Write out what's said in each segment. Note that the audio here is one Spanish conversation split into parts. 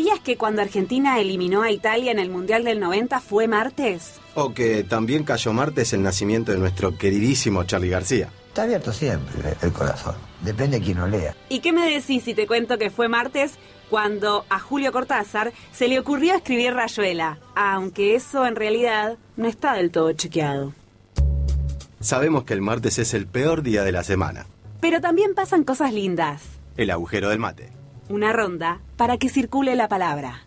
¿Sabías que cuando Argentina eliminó a Italia en el Mundial del 90 fue martes? O que también cayó martes el nacimiento de nuestro queridísimo Charlie García. Está abierto siempre el corazón. Depende de quién lo lea. ¿Y qué me decís si te cuento que fue martes cuando a Julio Cortázar se le ocurrió escribir Rayuela? Aunque eso en realidad no está del todo chequeado. Sabemos que el martes es el peor día de la semana. Pero también pasan cosas lindas. El agujero del mate. Una ronda para que circule la palabra.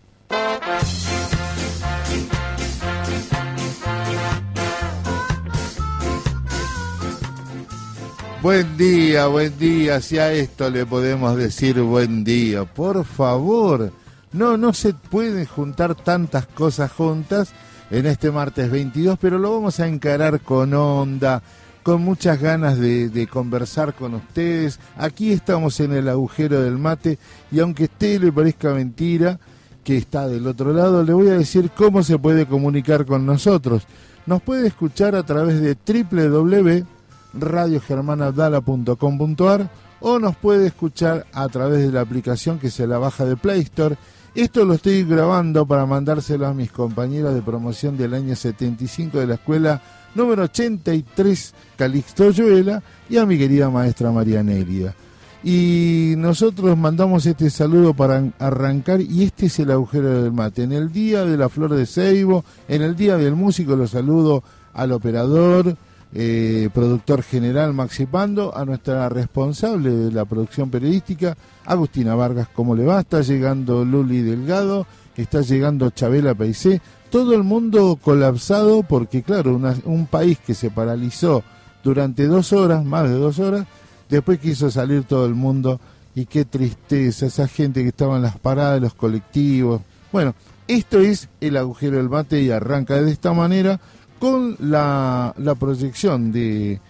Buen día, buen día. Si a esto le podemos decir buen día, por favor. No, no se pueden juntar tantas cosas juntas en este martes 22, pero lo vamos a encarar con onda, con muchas ganas de, conversar con ustedes. Aquí estamos en el agujero del mate y aunque a usted le parezca mentira que está del otro lado, le voy a decir cómo se puede comunicar con nosotros. Nos puede escuchar a través de www radiogermanabdala.com.ar o nos puede escuchar a través de la aplicación que se la baja de Play Store. Esto lo estoy grabando para mandárselo a mis compañeros de promoción del año 75 de la escuela número 83 Calixto Lluela y a mi querida maestra María Nérida. Y nosotros mandamos este saludo para arrancar y este es el agujero del mate. En el día de la flor de ceibo, en el día del músico, los saludo al operador, eh, productor general Maxi Pando, a nuestra responsable de la producción periodística, Agustina Vargas, ¿cómo le va? Está llegando Luli Delgado, está llegando Chabela Peicé, todo el mundo colapsado porque, claro, un país que se paralizó durante dos horas, más de dos horas, después quiso salir todo el mundo y qué tristeza, esa gente que estaba en las paradas, los colectivos. Bueno, esto es el agujero del mate y arranca de esta manera con la, proyección de,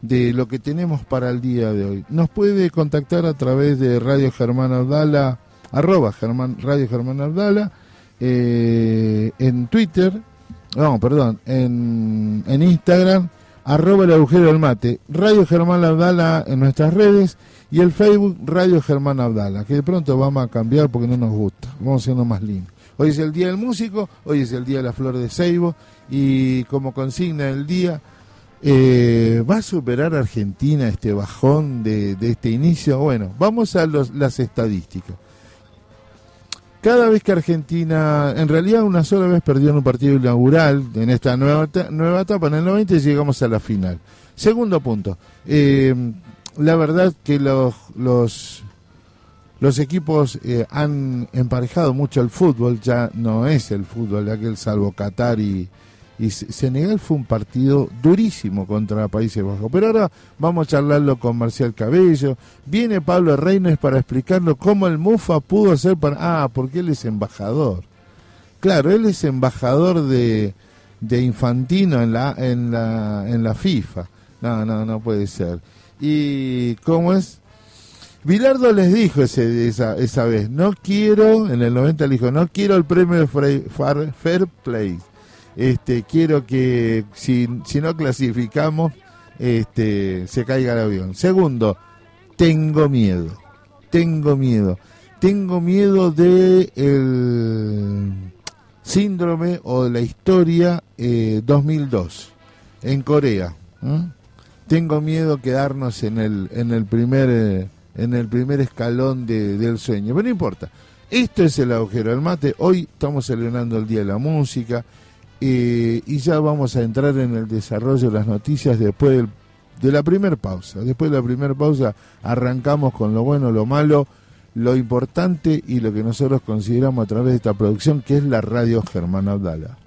de, lo que tenemos para el día de hoy. Nos puede contactar a través de Radio Germán Abdala, arroba Germán, Radio Germán Abdala, eh, en Twitter, no, perdón, en, en Instagram, arroba el agujero del mate, Radio Germán Abdala en nuestras redes y el Facebook Radio Germán Abdala, que de pronto vamos a cambiar porque no nos gusta, vamos hacerlo más lindo. Hoy es el Día del Músico, hoy es el Día de la Flor de Ceibo y como consigna del día, eh, ¿va a superar Argentina este bajón de, este inicio? Bueno, vamos a las estadísticas. Cada vez que Argentina, en realidad una sola vez perdió en un partido inaugural, en esta nueva, nueva etapa, en el 90 llegamos a la final. Segundo punto, eh, la verdad que los, los equipos eh, han emparejado mucho el fútbol, ya no es el fútbol de aquel salvo Qatar y, Senegal fue un partido durísimo contra Países Bajos. Pero ahora vamos a charlarlo con Marcial Cabello. Viene Pablo Reines para explicarlo cómo el Mufa pudo hacer para... Ah, porque él es embajador. Claro, él es embajador de, de Infantino en la, en, la, en la FIFA. No, no, no puede ser. ¿Y cómo es? Bilardo les dijo ese, esa, esa vez, no quiero, en el 90 le dijo, no quiero el premio de Fair Play. Este, quiero que si, si no clasificamos, este, se caiga el avión. Segundo, tengo miedo. Tengo miedo. Tengo miedo de el síndrome o de la historia 2002 eh, en Corea. Tengo miedo quedarnos en el en el primer eh, en el primer escalón de, del sueño. Pero no importa. Esto es el agujero del mate. Hoy estamos celebrando el Día de la Música eh, y ya vamos a entrar en el desarrollo de las noticias después de la primera pausa. Después de la primera pausa arrancamos con lo bueno, lo malo, lo importante y lo que nosotros consideramos a través de esta producción que es la radio Germán Abdala.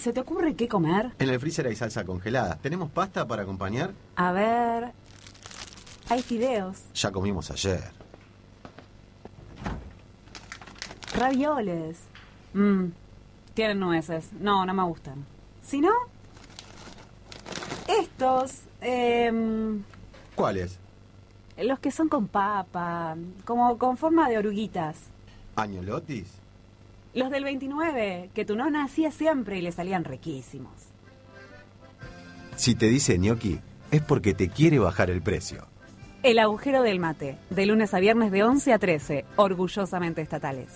¿Se te ocurre qué comer? En el freezer hay salsa congelada. ¿Tenemos pasta para acompañar? A ver. Hay fideos, Ya comimos ayer. ravioles. Mmm, tienen nueces. No, no me gustan. Si no, estos, em, ¿Cuáles? los que son con papa, como con forma de oruguitas. ¿Añolotis? Los del 29, que tu nona hacía siempre y le salían riquísimos. Si te dice gnocchi, es porque te quiere bajar el precio. El agujero del mate, de lunes a viernes de 11 a 13, orgullosamente estatales.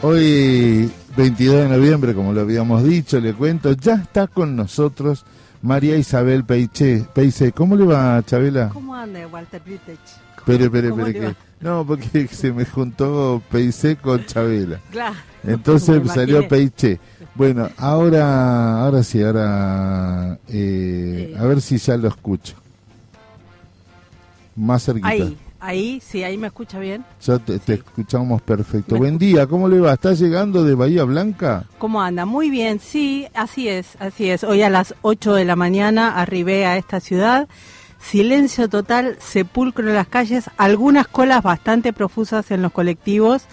Hoy, 22 de noviembre, como lo habíamos dicho, le cuento, ya está con nosotros María Isabel Peiche. Peice, ¿cómo le va, Chabela? ¿Cómo anda Walter Butech? Espere, espere, ¿Cómo espere. No, porque se me juntó Peice con Chabela. Claro. Entonces Me salió. Peiche. Bueno, ahora, ahora sí, ahora, Eh. a ver si ya lo escucho. Más cerquita. Ahí, ahí, sí, ahí me escucha bien. Ya te, te Sí. escuchamos perfecto. Me Buen día, ¿cómo le va? ¿Está llegando de Bahía Blanca? ¿Cómo anda? Muy bien, sí, así es, así es. Hoy a las 8 de la mañana arribé a esta ciudad. Silencio total, sepulcro en las calles, algunas colas bastante profusas en los colectivos.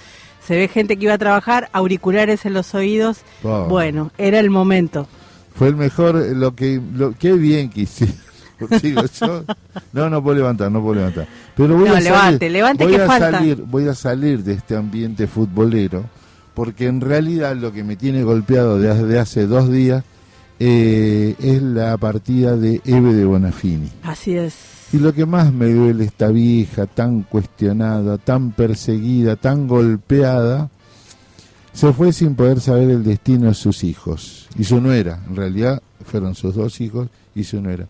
Se ve gente que iba a trabajar, auriculares en los oídos. Bueno, era el momento. Fue el mejor, lo que, lo, qué bien que hicieron. Yo, no, no puedo levantar, no puedo levantar. Pero voy No, a salir, levante, levante voy que a falta. salir, voy a salir de este ambiente futbolero, porque en realidad lo que me tiene golpeado desde hace dos días eh, es la partida de Eve de Bonafini. Así es. Y lo que más me duele esta vieja tan cuestionada, tan perseguida, tan golpeada, se fue sin poder saber el destino de sus hijos y su nuera. En realidad fueron sus dos hijos y su nuera.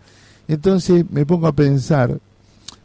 Entonces me pongo a pensar,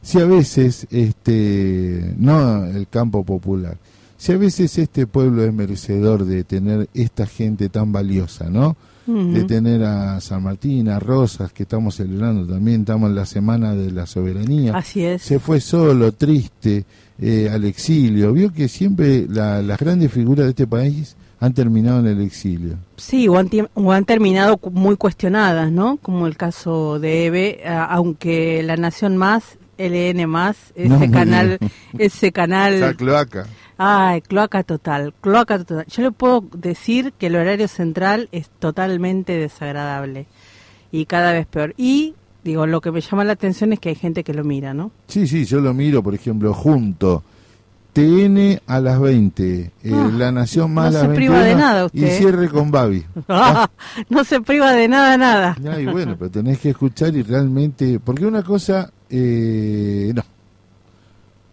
si a veces, este, no el campo popular, si a veces este pueblo es merecedor de tener esta gente tan valiosa, ¿no? De tener a San Martín, a Rosas, que estamos celebrando también, estamos en la Semana de la Soberanía. Así es. Se fue solo, triste, eh, al exilio. Vio que siempre la- las grandes figuras de este país han terminado en el exilio. Sí, o han, o han terminado muy cuestionadas, ¿no? Como el caso de Eve, aunque La Nación Más, LN Más, ese No, canal, ese canal... Esa cloaca. Ay, cloaca total, cloaca total. Yo le puedo decir que el horario central es totalmente desagradable y cada vez peor. Y, digo, lo que me llama la atención es que hay gente que lo mira, ¿no? Sí, sí, yo lo miro, por ejemplo, junto. TN a las 20, eh, Ah, La Nación más no a se las priva de 21, nada y usted. cierre con Babi. no se priva de nada, nada. Ay, bueno, pero tenés que escuchar y realmente, porque una cosa, eh, no,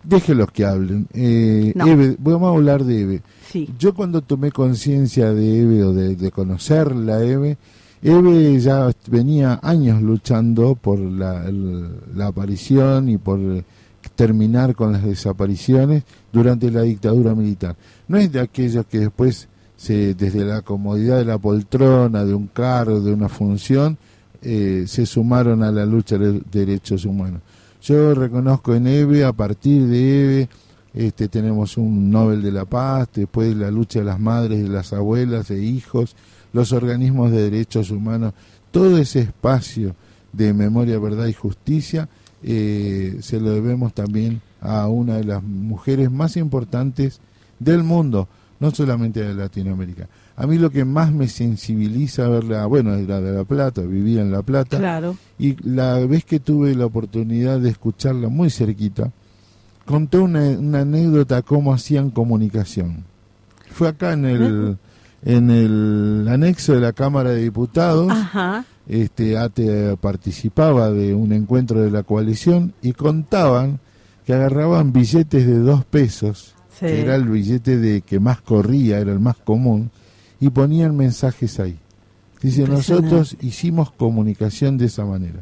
déjelos que hablen. Eh, No. Eve, vamos a hablar de Eve. Sí. Yo cuando tomé conciencia de Eve o de, de conocerla Eve, Eve ya venía años luchando por la, el- la aparición y por terminar con las desapariciones durante la dictadura militar. No es de aquellos que después, se, desde la comodidad de la poltrona, de un cargo, de una función, eh, se sumaron a la lucha de derechos humanos. Yo reconozco en Eve, a partir de Eve, este, tenemos un Nobel de la Paz, después la lucha de las madres, de las abuelas, de hijos, los organismos de derechos humanos, todo ese espacio de memoria, verdad y justicia, eh, se lo debemos también a una de las mujeres más importantes del mundo, no solamente de Latinoamérica. A mí lo que más me sensibiliza verla, bueno, es la de La Plata, vivía en La Plata, Claro. y la vez que tuve la oportunidad de escucharla muy cerquita, contó una, una anécdota cómo hacían comunicación. Fue acá en el, en el anexo de la Cámara de Diputados, Ajá. este ATE participaba de un encuentro de la coalición y contaban que agarraban billetes de dos pesos, Sí. que era el billete de que más corría, era el más común, y ponían mensajes ahí. Dice, nosotros hicimos comunicación de esa manera.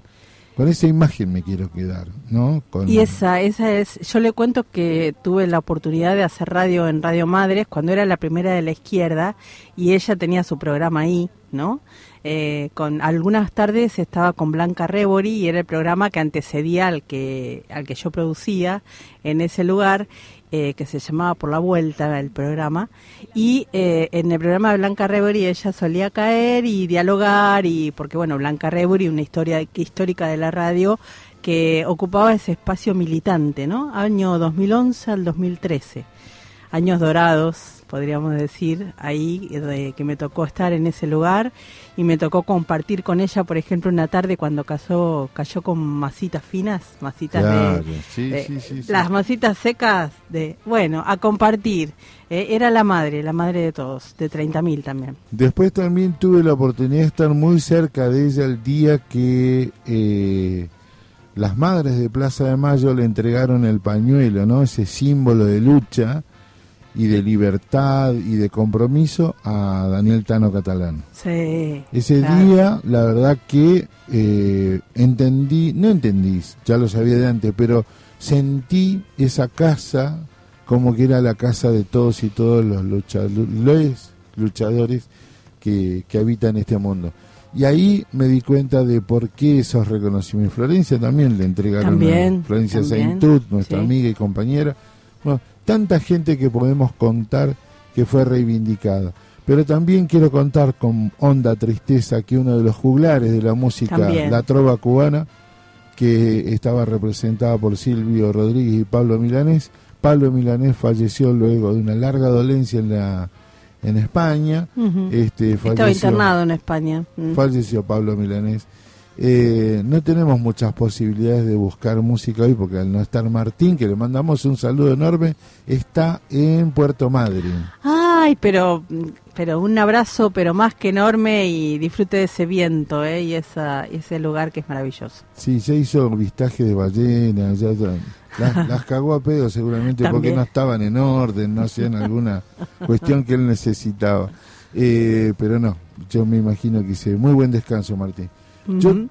Con esa imagen me quiero quedar, ¿no? Con- Y esa, esa es, yo le cuento que tuve la oportunidad de hacer radio en Radio Madres cuando era la primera de la izquierda y ella tenía su programa ahí, ¿no? Eh, con algunas tardes estaba con Blanca Rebori y era el programa que antecedía al que, al que yo producía en ese lugar, eh, que se llamaba Por la Vuelta el programa. Y eh, en el programa de Blanca Rebori ella solía caer y dialogar, y porque bueno, Blanca Rebori, una historia histórica de la radio, que ocupaba ese espacio militante, ¿no? Año 2011 al 2013. Años dorados, podríamos decir, ahí de que me tocó estar en ese lugar y me tocó compartir con ella, por ejemplo, una tarde cuando cayó, cayó con masitas finas, masitas Claro, de, sí, de- sí, sí, sí. las masitas secas de, bueno, a compartir. Eh, era la madre, la madre de todos, de 30.000 también. Después también tuve la oportunidad de estar muy cerca de ella el día que eh, las madres de Plaza de Mayo le entregaron el pañuelo, ¿no? Ese símbolo de lucha y de libertad y de compromiso a Daniel Tano Catalán. Sí. Ese claro. día, la verdad que eh, entendí, no entendí, ya lo sabía de antes, pero sentí esa casa como que era la casa de todos y todos los luchadores, luchadores que, que habitan este mundo. Y ahí me di cuenta de por qué esos reconocimientos. Florencia también le entregaron También, a Florencia Saintut, nuestra sí. amiga y compañera. Bueno, tanta gente que podemos contar que fue reivindicada. Pero también quiero contar con honda tristeza que uno de los juglares de la música, También. la trova cubana, que estaba representada por Silvio Rodríguez y Pablo Milanés, Pablo Milanés falleció luego de una larga dolencia en la en España. Este, Estaba falleció- internado en España. Mm. falleció Pablo Milanés. Eh, no tenemos muchas posibilidades de buscar música hoy porque al no estar Martín, que le mandamos un saludo enorme, está en Puerto Madryn. Ay, pero, pero un abrazo, pero más que enorme y disfrute de ese viento ¿eh? y esa, ese lugar que es maravilloso. Sí, ya hizo vistaje de ballenas, ya, ya- las, las cagó a pedo seguramente porque no estaban en orden, no hacían alguna cuestión que él necesitaba. Eh, pero no, yo me imagino que hice muy buen descanso, Martín. Yo Ujú.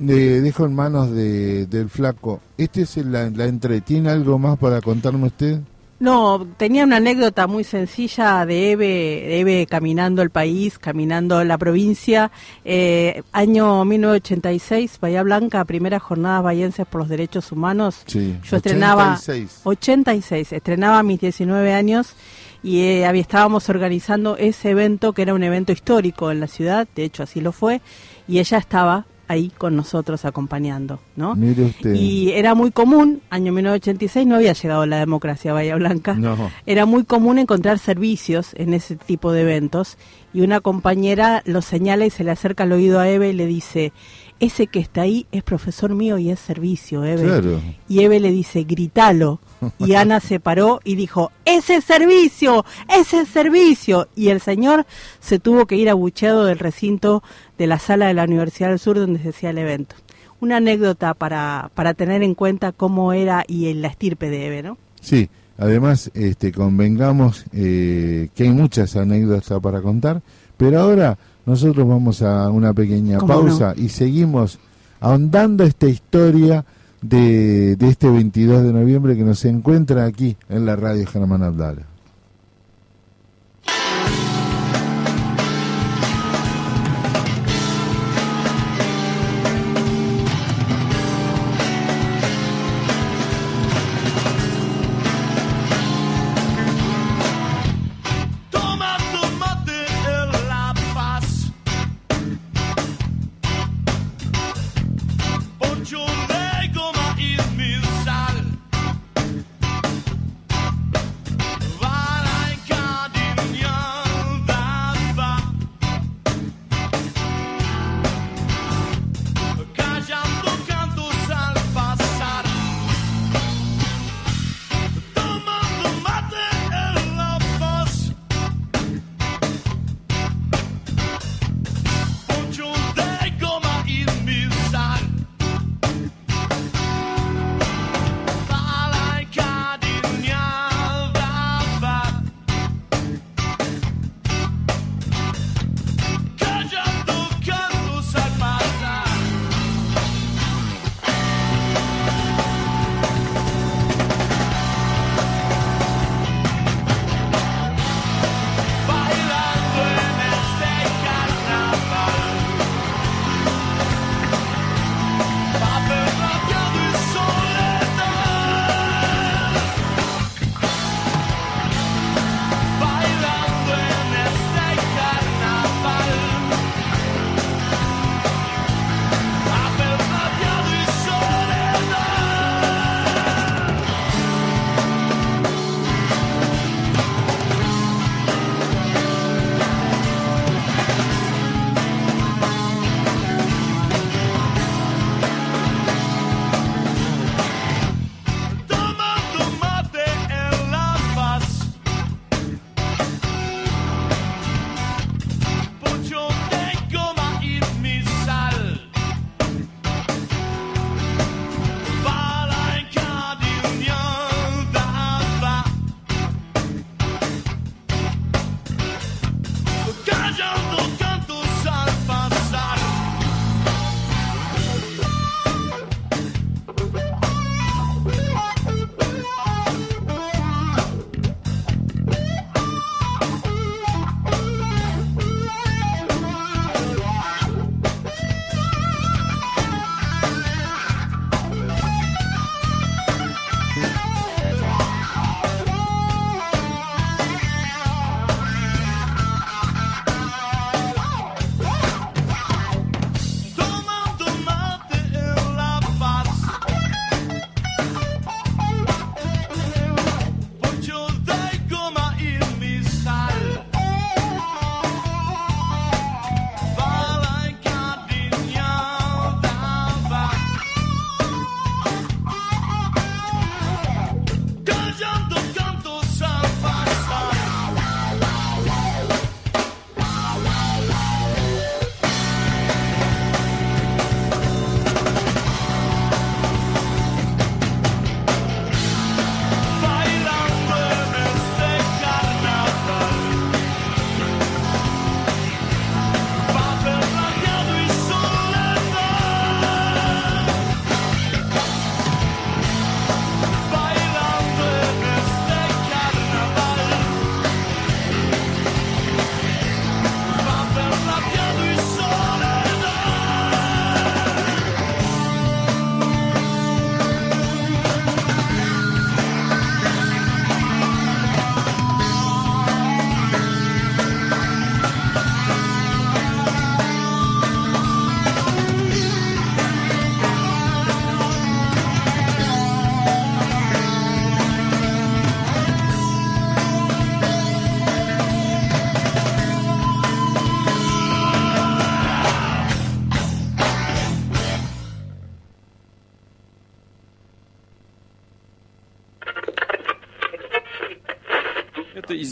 le dejo en manos de, del flaco. Este es la, la entre. ¿Tiene algo más para contarme usted? No, tenía una anécdota muy sencilla de Eve, de Eve caminando el país, caminando la provincia. Eh, año 1986, Bahía Blanca, primera jornada bahienses por los derechos humanos. Sí, Yo estrenaba 86. 86, estrenaba mis 19 años y eh, había, estábamos organizando ese evento que era un evento histórico en la ciudad, de hecho así lo fue, y ella estaba ahí con nosotros acompañando, ¿no? Mire usted. Y era muy común, año 1986 no había llegado la democracia a Bahía Blanca. No. Era muy común encontrar servicios en ese tipo de eventos y una compañera lo señala y se le acerca al oído a Eve y le dice, ese que está ahí es profesor mío y es servicio, Eve. Claro. Y Eve le dice, gritalo. Y Ana se paró y dijo, ese es servicio, ese es servicio. Y el señor se tuvo que ir abucheado del recinto de la sala de la Universidad del Sur donde se hacía el evento. Una anécdota para, para tener en cuenta cómo era y la estirpe de Eve, ¿no? Sí, además este, convengamos eh, que hay muchas anécdotas para contar, pero ahora nosotros vamos a una pequeña ¿Cómo pausa y seguimos ahondando esta historia de, de este 22 de noviembre que nos encuentra aquí en la radio Germán Abdala.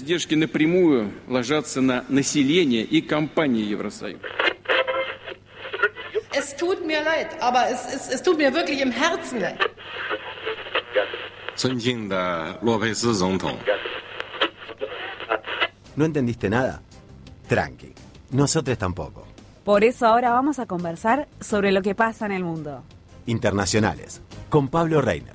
издержки напрямую ложатся на население и компании Евросоюза. Es tut mir leid, aber es, es, es tut mir wirklich im Herzen leid. 尊敬的洛佩斯总统， ¿No entendiste nada? Tranqui. Nosotros tampoco. Por eso ahora vamos a conversar sobre lo que pasa en el mundo. Internacionales. Con Pablo Reiner.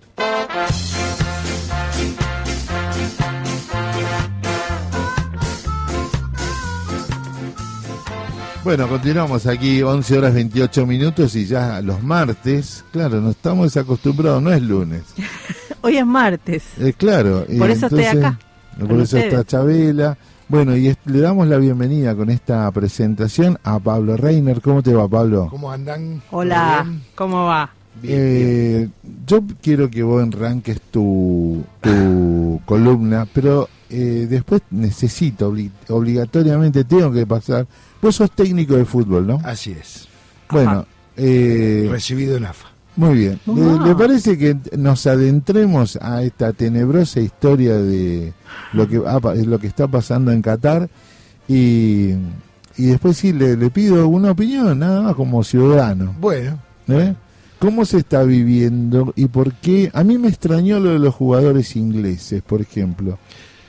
Bueno, continuamos aquí 11 horas 28 minutos y ya los martes, claro, no estamos acostumbrados, no es lunes. Hoy es martes. Eh, claro. y Por eso estoy acá, Por eso ustedes. está Chabela. Bueno, y le damos la bienvenida con esta presentación a Pablo Reiner. ¿Cómo te va, Pablo? ¿Cómo andan? Hola. ¿cómo va? Bien, Eh, yo quiero que vos enranques tu, tu columna, pero eh, después necesito, obli- obligatoriamente tengo que pasar. Vos sos técnico de fútbol, ¿no? Así es. Bueno, eh, Recibido en AFA. muy bien. ¿Le, Wow. le parece que nos adentremos a esta tenebrosa historia de lo que, pa- lo que está pasando en Qatar? Y, y después sí, le, le pido una opinión, nada más como ciudadano. Bueno, ¿Eh? ¿Cómo se está viviendo y por qué? A mí me extrañó lo de los jugadores ingleses, por ejemplo.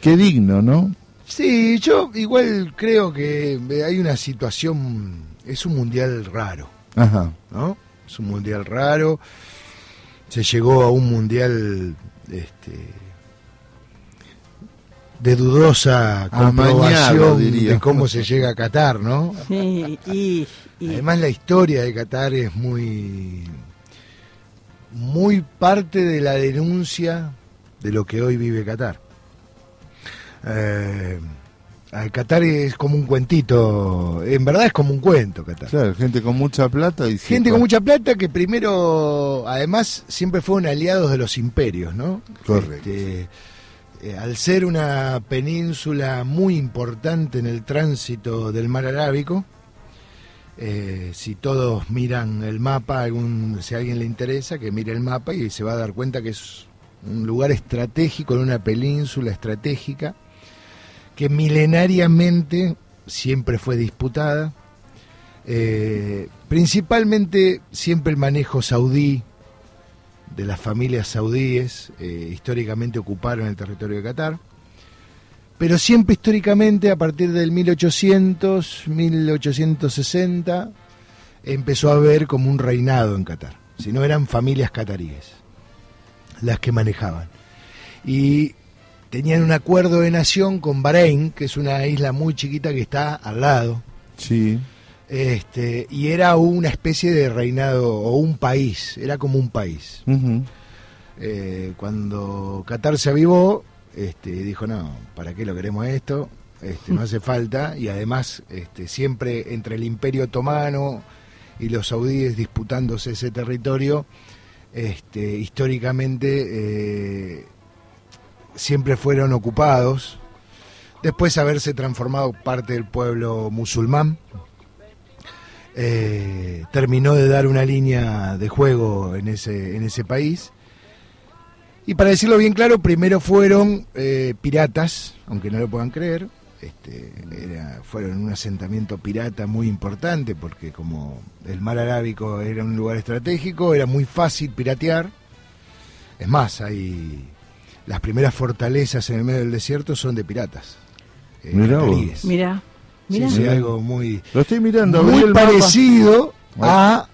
Qué digno, ¿no? sí, yo igual creo que hay una situación, es un mundial raro, Ajá. ¿no? Es un mundial raro. Se llegó a un mundial este, de dudosa comprobación diría. de cómo se llega a Qatar, ¿no? Sí, y, y- Además la historia de Qatar es muy muy parte de la denuncia de lo que hoy vive Qatar. Eh, eh, Qatar es como un cuentito, en verdad es como un cuento Qatar. Claro, gente con mucha plata y Gente con mucha plata que primero, además, siempre fueron aliados de los imperios, ¿no? Correcto. Este, eh, al ser una península muy importante en el tránsito del mar Arábico, eh, si todos miran el mapa, algún, si a alguien le interesa, que mire el mapa y se va a dar cuenta que es un lugar estratégico, en una península estratégica, que milenariamente siempre fue disputada. Eh, principalmente siempre el manejo saudí de las familias saudíes eh, históricamente ocuparon el territorio de Qatar, pero siempre históricamente a partir del 1800, 1860 empezó a haber como un reinado en Qatar, si no eran familias cataríes las que manejaban. Y tenían un acuerdo de nación con Bahrein, que es una isla muy chiquita que está al lado, Sí. este, y era una especie de reinado o un país, era como un país. Eh, cuando Qatar se avivó, este, dijo, no, ¿para qué lo queremos esto? Este, no hace falta, y además este, siempre entre el imperio otomano y los saudíes disputándose ese territorio, este, históricamente eh, siempre fueron ocupados, después haberse transformado parte del pueblo musulmán, eh, terminó de dar una línea de juego en ese, en ese país. Y para decirlo bien claro, primero fueron eh, piratas, aunque no lo puedan creer. Este, fueron un asentamiento pirata muy importante porque como el mar Arábico era un lugar estratégico, era muy fácil piratear. Es más, hay las primeras fortalezas en el medio del desierto son de piratas. eh, Mirá vos. cataríes. mira, mira. Sí, sí, algo muy, Lo estoy mirando. muy parecido a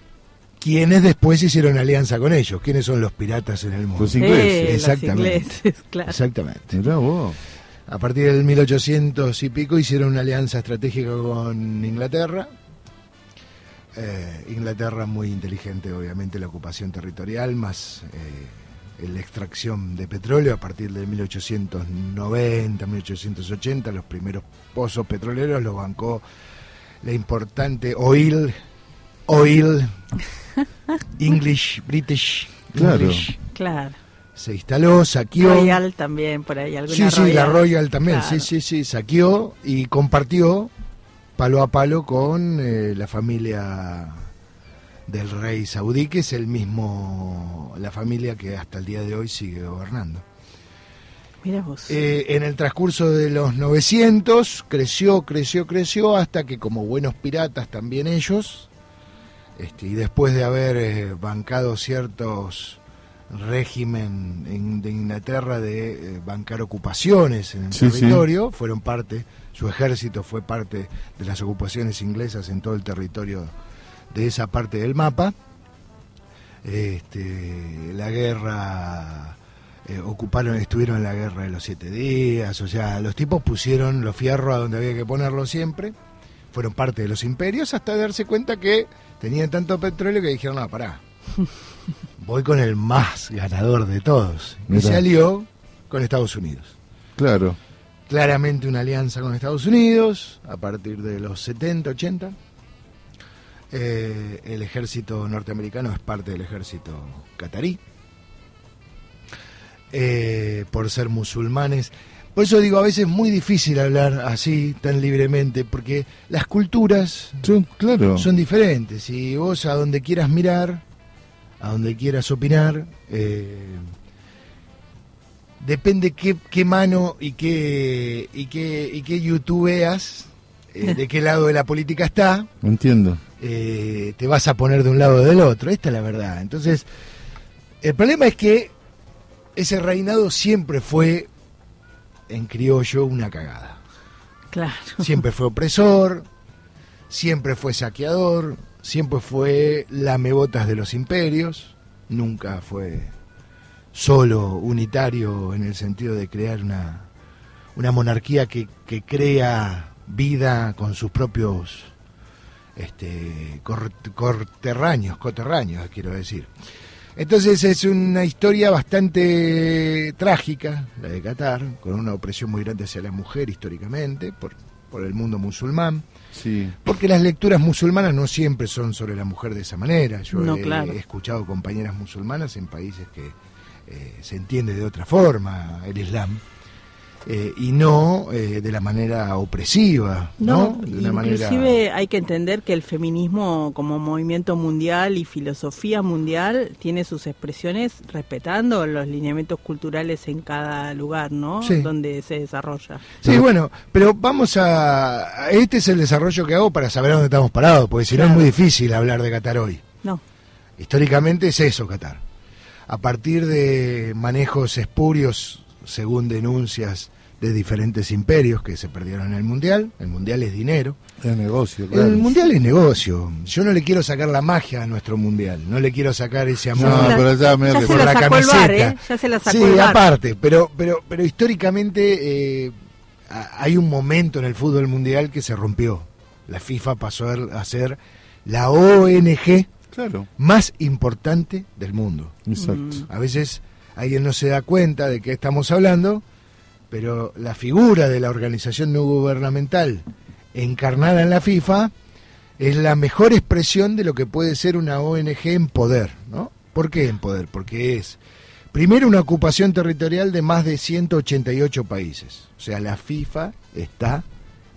quienes después hicieron alianza con ellos. ¿Quiénes son los piratas en el mundo? Los ingleses. Eh, los Exactamente. ingleses, claro. Exactamente. Mirá vos. A partir del 1800 y pico hicieron una alianza estratégica con Inglaterra. Eh, Inglaterra muy inteligente, obviamente, la ocupación territorial, más eh, la extracción de petróleo a partir del 1890, 1880, los primeros pozos petroleros los bancó la importante Oil, Oil, English, British, Claro. English. Claro. Se instaló, saqueó. Royal también, por ahí, alguna Sí, sí, la Royal también, Claro. sí, sí, sí, saqueó y compartió palo a palo con eh, la familia del rey saudí, que es el mismo, la familia que hasta el día de hoy sigue gobernando. Mira vos. Eh, en el transcurso de los 900 creció, creció, creció, hasta que como buenos piratas también ellos, este, y después de haber eh, bancado ciertos régimen en- de Inglaterra de eh, bancar ocupaciones en el Sí, sí. territorio, fueron parte, su ejército fue parte de las ocupaciones inglesas en todo el territorio de esa parte del mapa. Este, la guerra eh, ocuparon, estuvieron en la guerra de los siete días, o sea, los tipos pusieron los fierros a donde había que ponerlo siempre, fueron parte de los imperios hasta darse cuenta que tenían tanto petróleo que dijeron, no, pará, voy con el más ganador de todos. Y se alió con Estados Unidos. Claro. Claramente una alianza con Estados Unidos a partir de los 70, 80. Eh, el ejército norteamericano es parte del ejército catarí. Eh, por ser musulmanes. Por eso digo, a veces es muy difícil hablar así, tan libremente, porque las culturas Sí, claro. son diferentes. Y vos a donde quieras mirar, a donde quieras opinar, eh, depende qué, qué mano y qué, y qué, y qué YouTube veas, eh, de qué lado de la política está, Entiendo. eh, te vas a poner de un lado o del otro. Esta es la verdad. Entonces, el problema es que ese reinado siempre fue, en criollo, una cagada. Claro. Siempre fue opresor, siempre fue saqueador, siempre fue lamebotas de los imperios, nunca fue solo unitario en el sentido de crear una, una monarquía que, que crea vida con sus propios este, cor- corterráneos, coterráneos, quiero decir. Entonces es una historia bastante trágica, la de Qatar, con una opresión muy grande hacia la mujer históricamente, por, por el mundo musulmán. Sí. Porque las lecturas musulmanas no siempre son sobre la mujer de esa manera. Yo No, he, claro. he escuchado compañeras musulmanas en países que eh, se entiende de otra forma el Islam. Eh, y no eh, de la manera opresiva, ¿no? No, de una manera inclusive hay que entender que el feminismo como movimiento mundial y filosofía mundial tiene sus expresiones respetando los lineamientos culturales en cada lugar, ¿no? Sí. Donde se desarrolla. Sí, bueno, pero vamos a... Este es el desarrollo que hago para saber a dónde estamos parados, porque si no es muy difícil hablar de Qatar hoy. No. Históricamente es eso, Qatar. A partir de manejos espurios, según denuncias de diferentes imperios que se perdieron en el Mundial, el Mundial es dinero. Es negocio, claro. El Mundial es negocio. Yo no le quiero sacar la magia a nuestro Mundial, no le quiero sacar ese amor No, pero ya medio Ya se por la sacó el camiseta. bar, ¿eh? Ya se la sacó Sí, el bar. aparte, pero, pero, pero históricamente eh, hay un momento en el fútbol mundial que se rompió. La FIFA pasó a ser- a ser la ONG Claro. más importante del mundo. Exacto. A veces alguien no se da cuenta de qué estamos hablando, pero la figura de la organización no gubernamental encarnada en la FIFA es la mejor expresión de lo que puede ser una ONG en poder, ¿no? ¿Por qué en poder? Porque es primero una ocupación territorial de más de 188 países. O sea, la FIFA está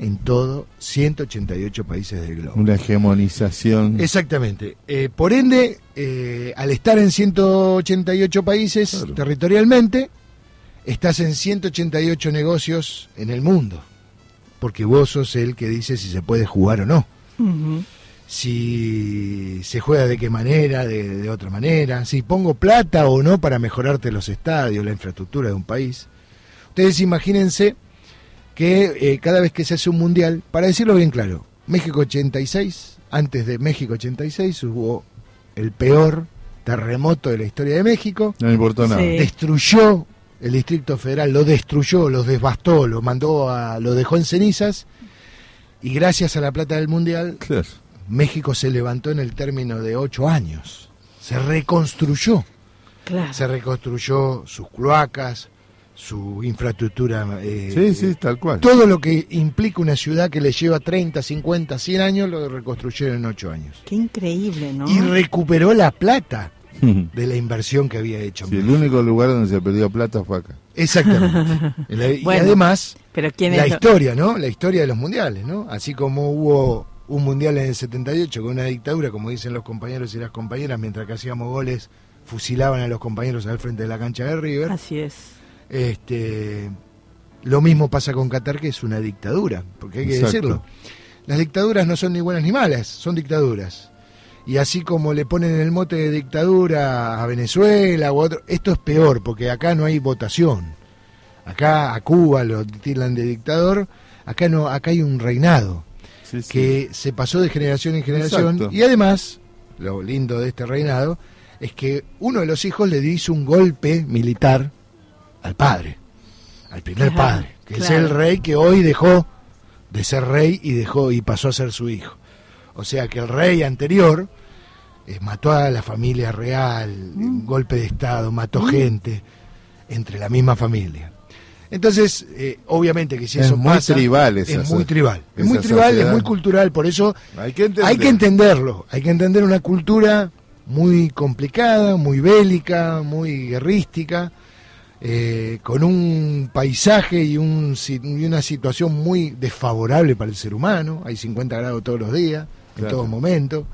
en todo 188 países del globo. Una hegemonización. Exactamente. Eh, por ende, eh, al estar en 188 países Claro. territorialmente, estás en 188 negocios en el mundo. Porque vos sos el que dice si se puede jugar o no. Si se juega de qué manera, de, de otra manera. Si pongo plata o no para mejorarte los estadios, la infraestructura de un país. Ustedes imagínense que eh, cada vez que se hace un mundial, para decirlo bien claro, México 86, antes de México 86 hubo el peor terremoto de la historia de México, No importó nada. Sí. destruyó el Distrito Federal, lo destruyó, lo devastó, lo mandó a, lo dejó en cenizas y gracias a la plata del mundial Claro. México se levantó en el término de ocho años, se reconstruyó Claro. se reconstruyó sus cloacas, su infraestructura. eh, Sí, sí, tal cual. Todo lo que implica una ciudad que le lleva 30, 50, 100 años, lo reconstruyeron en 8 años. Qué increíble, ¿no? Y recuperó la plata de la inversión que había hecho. Sí, el único lugar donde se perdió plata fue acá. Exactamente. Y Bueno, además, Pero quién la historia, ¿no? La historia de los mundiales, ¿no? Así como hubo un mundial en el 78 con una dictadura, como dicen los compañeros y las compañeras, mientras que hacíamos goles, fusilaban a los compañeros al frente de la cancha de River. Así es. Este, lo mismo pasa con Qatar, que es una dictadura, porque hay que Exacto. decirlo. Las dictaduras no son ni buenas ni malas, son dictaduras. Y así como le ponen el mote de dictadura a Venezuela u otro, esto es peor, porque acá no hay votación. Acá a Cuba lo tildan de dictador, acá no, acá hay un reinado Sí, sí. que se pasó de generación en generación Exacto. y además, lo lindo de este reinado es que uno de los hijos le hizo un golpe militar al padre, al primer padre, que es el rey que hoy dejó de ser rey y dejó y pasó a ser su hijo. O sea que el rey anterior eh, mató a la familia real, Mm. un golpe de estado, mató gente entre la misma familia. Entonces, eh, obviamente que si Es eso muy pasa, tribal es muy tribal, es muy tribal, es muy cultural, por eso Hay que entender. hay que entenderlo, hay que entender una cultura muy complicada, muy bélica, muy guerrística, eh, con un paisaje y, un, y una situación muy desfavorable para el ser humano, hay 50 grados todos los días, en todo momento.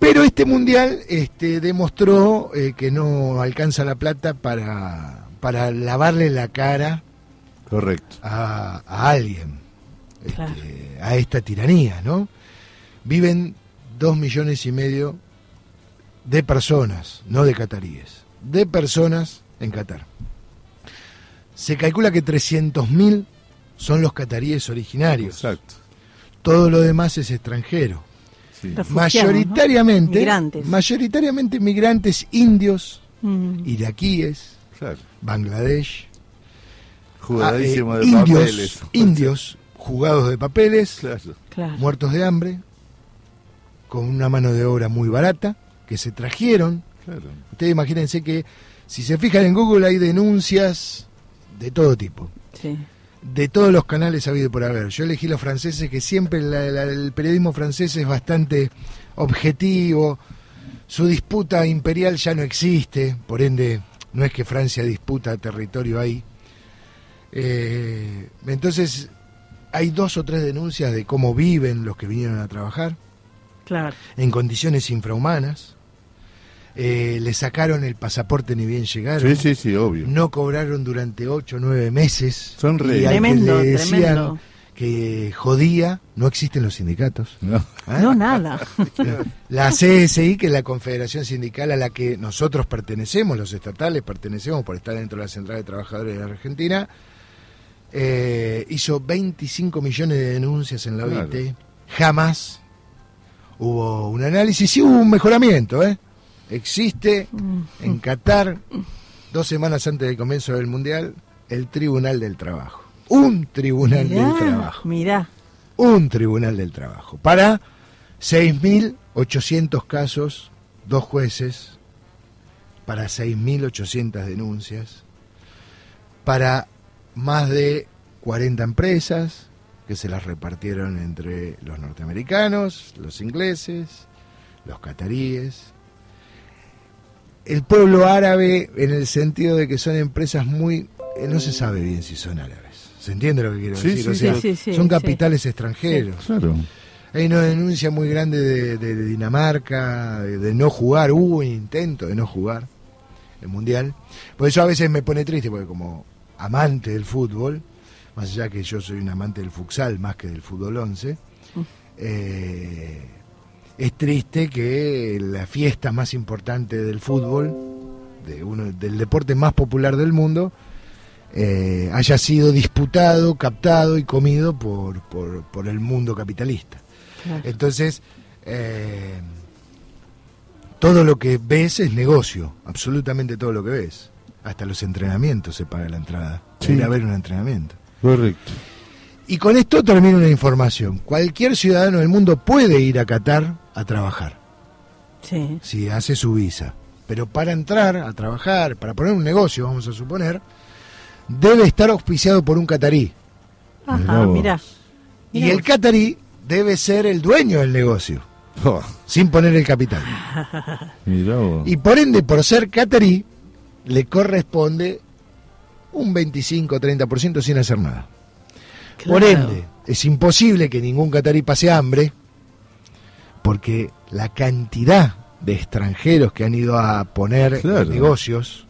Pero este mundial este, demostró eh, que no alcanza la plata para, para lavarle la cara Correcto. a, a alguien, este, Claro. a esta tiranía, ¿no? Viven dos millones y medio de personas, no de cataríes, de personas en Qatar. Se calcula que 300.000 son los cataríes originarios. Exacto. Todo lo demás es extranjero. Sí. Mayoritariamente, ¿no? Migrantes. mayoritariamente migrantes indios, Mm. iraquíes, Claro. Bangladesh, Jugadísimo ah, eh, de indios, papeles. indios jugados de papeles, Claro. Claro. muertos de hambre, con una mano de obra muy barata, que se trajeron. Claro. Ustedes imagínense que si se fijan en Google hay denuncias de todo tipo, Sí. de todos los canales habido por haber. Yo elegí los franceses, que siempre la- la- el periodismo francés es bastante objetivo, su disputa imperial ya no existe, por ende no es que Francia disputa territorio ahí. Eh, entonces hay dos o tres denuncias de cómo viven los que vinieron a trabajar Claro. en condiciones infrahumanas. Eh, le sacaron el pasaporte ni bien llegaron. Sí, sí, sí, obvio. No cobraron durante ocho o nueve meses. Son re- Y al que le decían tremendo. que jodía, no existen los sindicatos. No. ¿eh? No, nada. La CSI, que es la confederación sindical a la que nosotros pertenecemos, los estatales pertenecemos por estar dentro de la Central de Trabajadores de la Argentina, eh, hizo 25 millones de denuncias en la Claro. OIT. Jamás hubo un análisis, sí hubo un mejoramiento. ¿eh? Existe en Qatar, dos semanas antes del comienzo del Mundial, el Tribunal del Trabajo. Un Tribunal del Trabajo. mirá. un tribunal del trabajo. Para 6.800 casos, dos jueces, para 6.800 denuncias, para más de 40 empresas que se las repartieron entre los norteamericanos, los ingleses, los cataríes, el pueblo árabe en el sentido de que son empresas muy... eh, no se sabe bien si son árabes. ¿Se entiende lo que quiero Sí, decir? sí, o sea, sí, sí, sí, son sí. capitales extranjeros. Claro. Hay una denuncia muy grande de, de Dinamarca, de, de no jugar, hubo un intento de no jugar el Mundial. Por eso a veces me pone triste, porque como amante del fútbol, más allá que yo soy un amante del futsal más que del fútbol 11, eh, es triste que la fiesta más importante del fútbol, de uno, del deporte más popular del mundo, eh, haya sido disputado, captado y comido por, por, por el mundo capitalista. Claro. Entonces, eh, todo lo que ves es negocio, absolutamente todo lo que ves. Hasta los entrenamientos se paga la entrada. Sí. Ir a ver un entrenamiento. Correcto. Y con esto termino una información. Cualquier ciudadano del mundo puede ir a Qatar a trabajar, Sí. si hace su visa. Pero para entrar a trabajar, para poner un negocio, vamos a suponer, debe estar auspiciado por un catarí. Ajá, mirá. Y Mirá el catarí debe ser el dueño del negocio, Oh, sin poner el capital. mirá vos. Y por ende, por ser catarí, le corresponde un 25-30% sin hacer nada. Por ende, es imposible que ningún catarí pase hambre, porque la cantidad de extranjeros que han ido a poner Claro. negocios,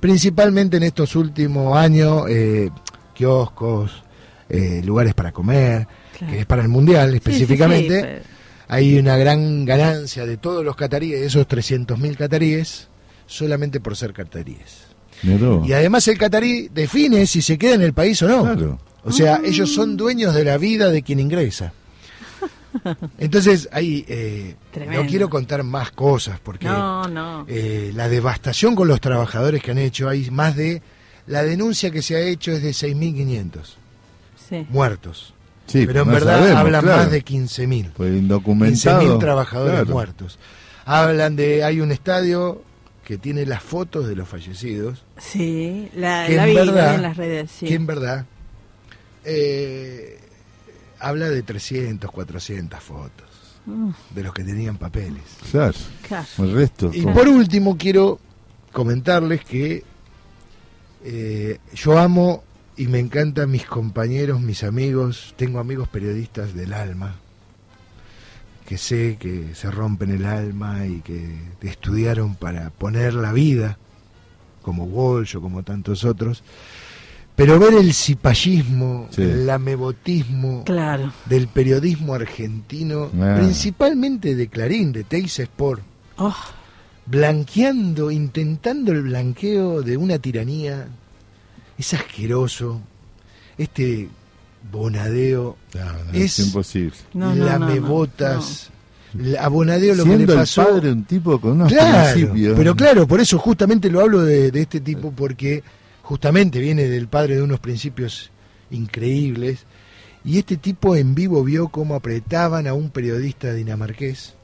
principalmente en estos últimos años, eh, kioscos, eh, lugares para comer, Claro. que es para el mundial Sí, sí, sí, específicamente. pero- Hay una gran ganancia de todos los cataríes, de esos 300.000 cataríes, solamente por ser cataríes. Y además el catarí define si se queda en el país o no. Claro. O sea, ellos son dueños de la vida de quien ingresa. Entonces, ahí eh, no quiero contar más cosas porque No, no. eh, la devastación con los trabajadores que han hecho, hay más de... La denuncia que se ha hecho es de 6.500 Sí. muertos. Sí, pero en no verdad sabemos, hablan claro. más de 15.000. Pues indocumentado. 15.000 trabajadores claro. muertos. Hablan de... Hay un estadio que tiene las fotos de los fallecidos Sí, la, que la en vi, la vi verdad, en las redes, sí. que en verdad eh, habla de 300, 400 fotos de los que tenían papeles. Claro. El resto. Y por último quiero comentarles que eh, yo amo y me encantan mis compañeros, mis amigos, tengo amigos periodistas del alma, que sé que se rompen el alma y que estudiaron para poner la vida, como Walsh o como tantos otros, pero ver el cipallismo, Sí. el amebotismo Claro. del periodismo argentino, Ah. principalmente de Clarín, de Teis Sport, Oh, blanqueando, intentando el blanqueo de una tiranía, es asqueroso, este bonadeo, No, no, es es imposible. No, no, lamebotas, la- a bonadeo lo que Siendo el padre un tipo con unos Claro, principios. pero claro, por eso justamente lo hablo de, de este tipo, porque justamente viene del padre de unos principios increíbles, y este tipo en vivo vio cómo apretaban a un periodista dinamarqués,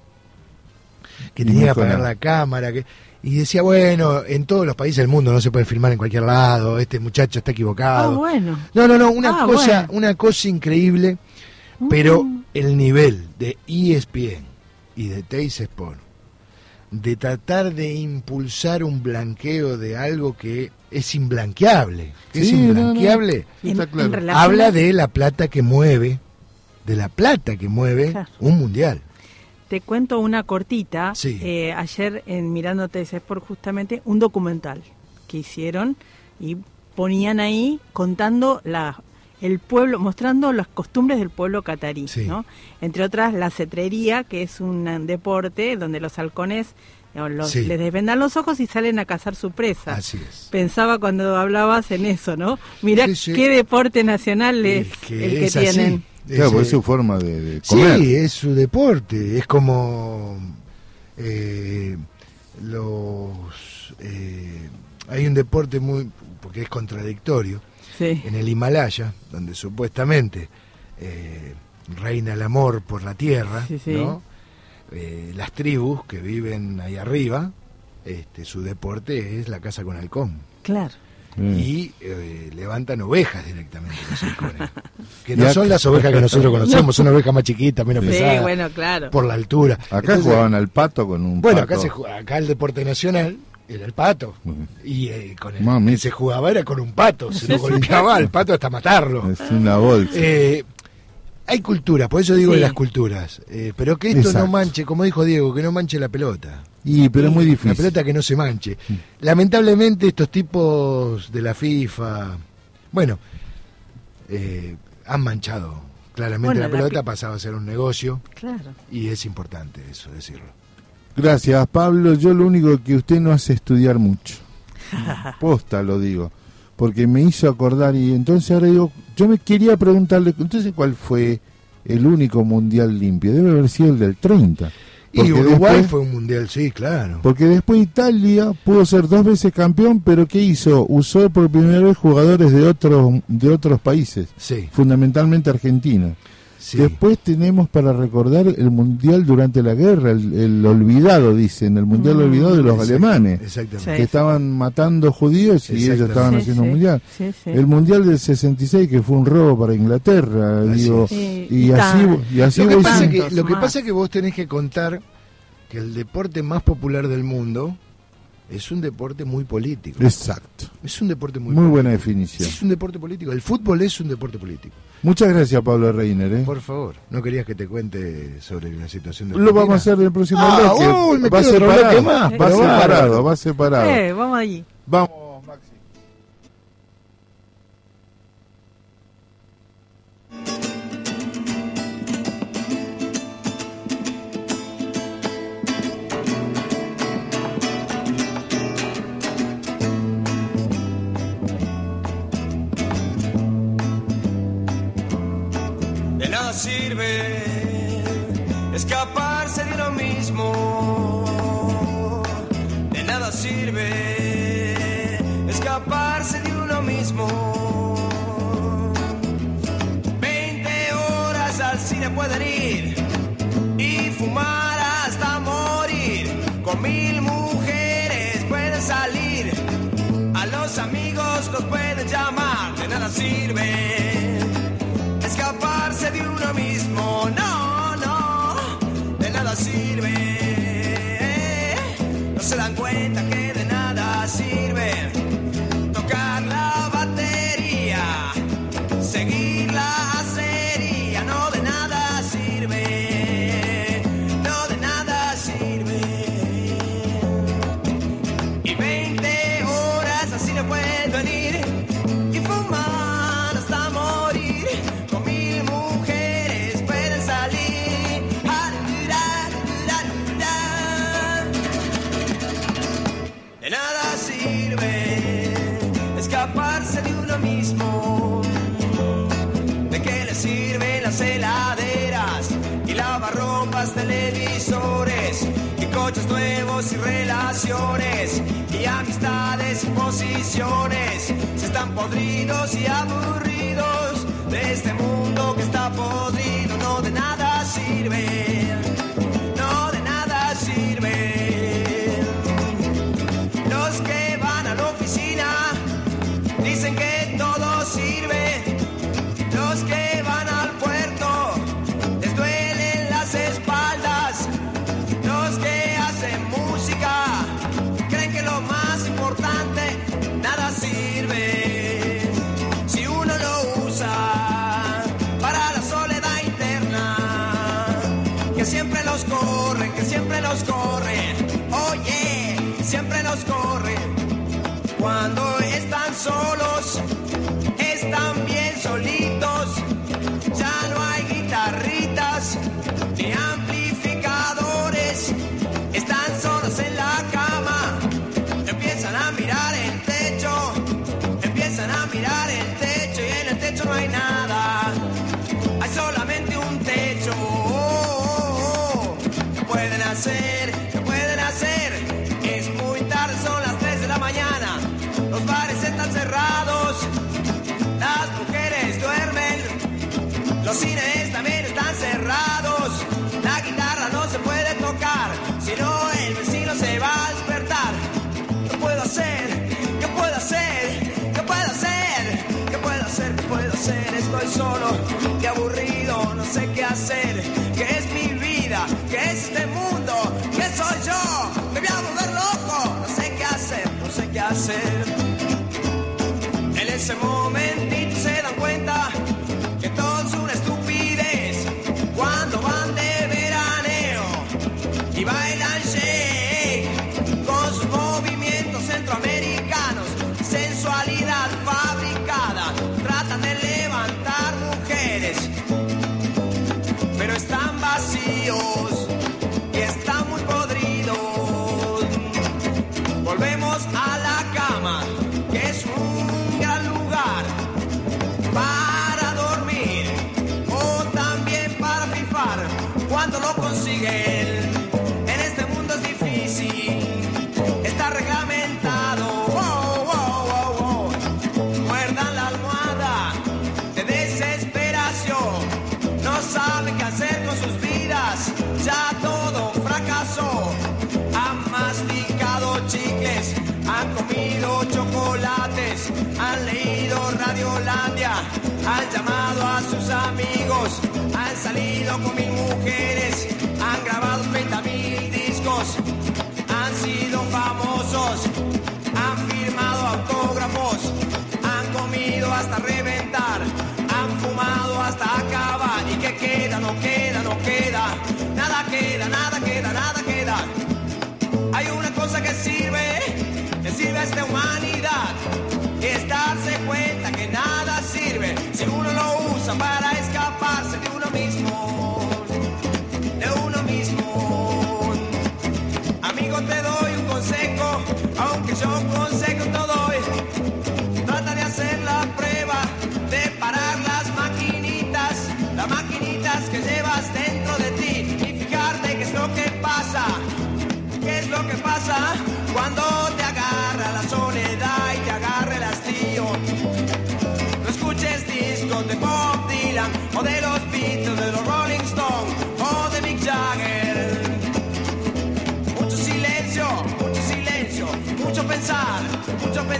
que Y tenía que apagar la cámara, que, y decía, bueno, en todos los países del mundo no se puede filmar en cualquier lado, este muchacho está ah, equivocado. bueno. No, no, no, una Ah, cosa, bueno. una cosa increíble, pero Mm. el nivel de ESPN y de Teis Sport de tratar de impulsar un blanqueo de algo que es imblanqueable, que es no, no. imblanqueable, Está claro. relación habla de la plata que mueve, de la plata que mueve Claro. un mundial. Te cuento una cortita. Sí. Eh, ayer en Mirando TC por justamente un documental que hicieron y ponían ahí contando la el pueblo, mostrando las costumbres del pueblo catarí, Sí. ¿no? Entre otras la cetrería, que es un deporte donde los halcones los- Sí. les desvendan los ojos y salen a cazar su presa. Así es. Pensaba cuando hablabas en eso, ¿no? Sí, sí. qué deporte nacional es Es que el que es así. tienen. Claro, Es, su forma de, de comer. Sí, es su deporte. Es como eh, los. eh, hay un deporte muy. porque es contradictorio. Sí. En el Himalaya, donde supuestamente eh, reina el amor por la tierra, Sí, sí. ¿no? Eh, las tribus que viven ahí arriba, este, su deporte es la caza con halcón. Claro. Mm. Y eh, levantan ovejas directamente los halcones. Que no son las ovejas que nosotros conocemos, son ovejas más chiquitas, menos Sí, pesadas, bueno, claro. por la altura. Acá Entonces, jugaban al pato con un Bueno, pato. acá, se, acá el deporte nacional era el pato. Y eh, con el Mamita. que se jugaba era con un pato. Se lo golpeaba al pato hasta matarlo. Es una bolsa. Eh, hay cultura, por eso digo Sí. de las culturas. Eh, pero que esto Exacto. no manche, como dijo Diego, que no manche la pelota. y pero es muy La difícil. pelota que no se manche. Lamentablemente estos tipos de la FIFA, bueno, eh, han manchado. Claramente Bueno, la la pelota pasaba a ser un negocio Claro. y es importante eso decirlo. Gracias, Pablo. Yo lo único que usted no hace estudiar mucho. Posta lo digo. Porque me hizo acordar y entonces ahora digo, yo me quería preguntarle, entonces cuál fue el único mundial limpio? Debe haber sido el del 30. Y Uruguay después- fue un mundial, sí, claro. Porque después Italia pudo ser dos veces campeón, pero ¿qué hizo? Usó por primera vez jugadores de otros de otros países, Sí, fundamentalmente Argentina. Sí. Después tenemos para recordar el mundial durante la guerra, el, el olvidado, dicen, el mundial Mm, olvidado de los alemanes, Exactamente. Sí. que estaban matando judíos y ellos estaban Sí, haciendo sí, un mundial. sí, sí. El mundial del 66 que fue un robo para Inglaterra, Así digo, y, y así y así Lo que, pasa que, lo que vos tenés que contar que el deporte más popular del mundo es un deporte muy político. Exacto. Es un deporte muy, Muy político. buena definición. Es un deporte político. El fútbol es un deporte político. Muchas gracias, Pablo Reiner. ¿eh? Por favor, ¿no querías que te cuente sobre la situación de Lo vamos a hacer en el próximo Ah, bloque. uy, me va separado, más, va pero separado, va separado. Eh, vamos allí. Vamos, sirve escaparse de uno mismo. De nada sirve escaparse de uno mismo. 20 horas al cine pueden ir y fumar hasta morir. Con mil mujeres pueden salir. A los amigos los pueden llamar. De nada sirve escaparse de uno mismo. No, no, de nada sirve. No se dan cuenta que misiones, si están podridos y aburridos de este mundo. solo. han llamado a sus amigos, han salido con mi mujer.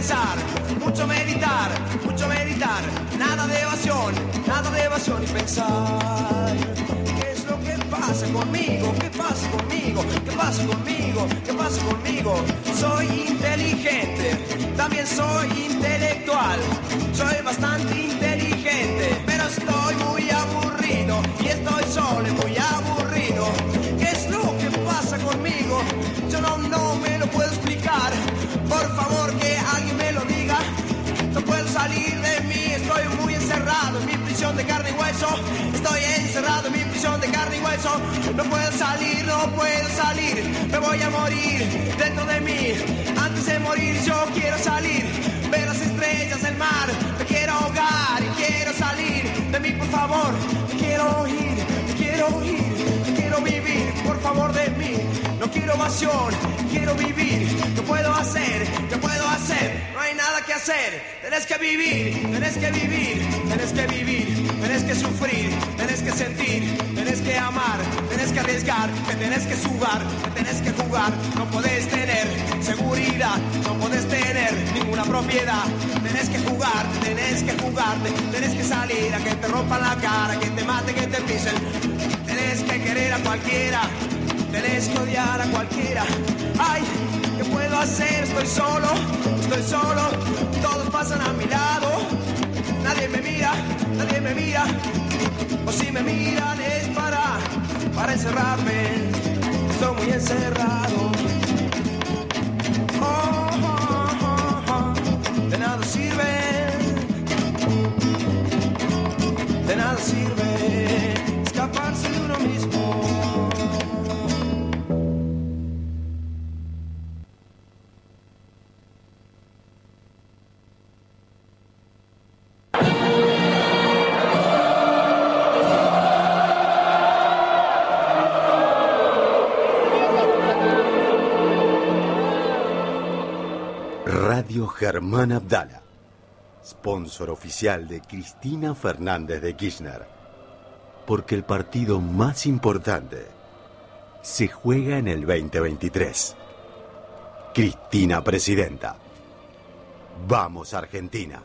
Pensar, mucho meditar, mucho meditar, nada de evasión, nada de evasión y pensar. ¿Qué es lo que pasa conmigo? ¿Qué pasa conmigo? ¿Qué pasa conmigo? ¿Qué pasa conmigo? Soy inteligente, también soy intelectual, soy bastante inteligente, pero estoy muy aburrido y estoy solo y muy Estoy encerrado en mi prisión de carne y hueso. No puedo salir, no puedo salir. Me voy a morir dentro de mí. Antes de morir yo quiero salir. Ver las estrellas del mar. Me quiero ahogar y quiero salir de mí, por favor. Te quiero oír, te quiero oír, quiero vivir, por favor de mí. No quiero evasión, quiero vivir. ¿Qué puedo hacer? ¿Qué puedo hacer? No hay nada que hacer. Tenés que vivir, tenés que vivir, tenés que vivir, tenés que sufrir, tenés que sentir, tenés que amar, tenés que arriesgar, te tenés que subar, te tenés que jugar. No podés tener seguridad, no podés tener ninguna propiedad. Tenés que jugar, tenés que jugarte, tenés que salir a que te rompan la cara, que te maten, que te pisen. Tenés que querer a cualquiera, tenés que odiar a cualquiera. Ay, ¿qué puedo hacer? Estoy solo, me para, para encerrarme. Estoy muy encerrado. Oh, oh, oh. De nada sirve. De nada sirve Germán Abdala, sponsor oficial de Cristina Fernández de Kirchner. Porque el partido más importante se juega en el 2023. Cristina Presidenta. Vamos Argentina.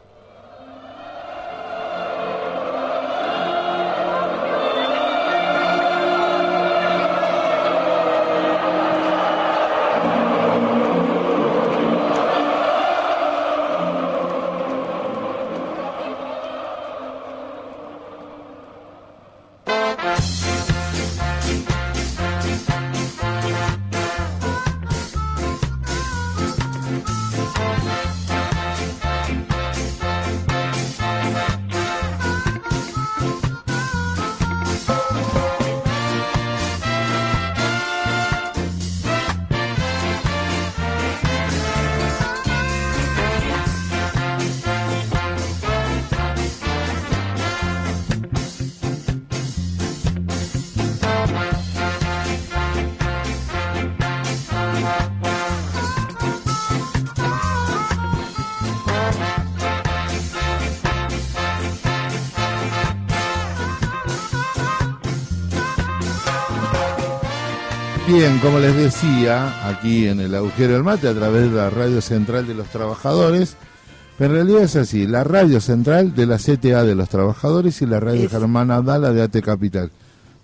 Bien, como les decía, aquí en el agujero del mate, a través de la radio central de los trabajadores, en realidad es así, la radio central de la CTA de los trabajadores y la radio Es- Germán Abdala de AT Capital.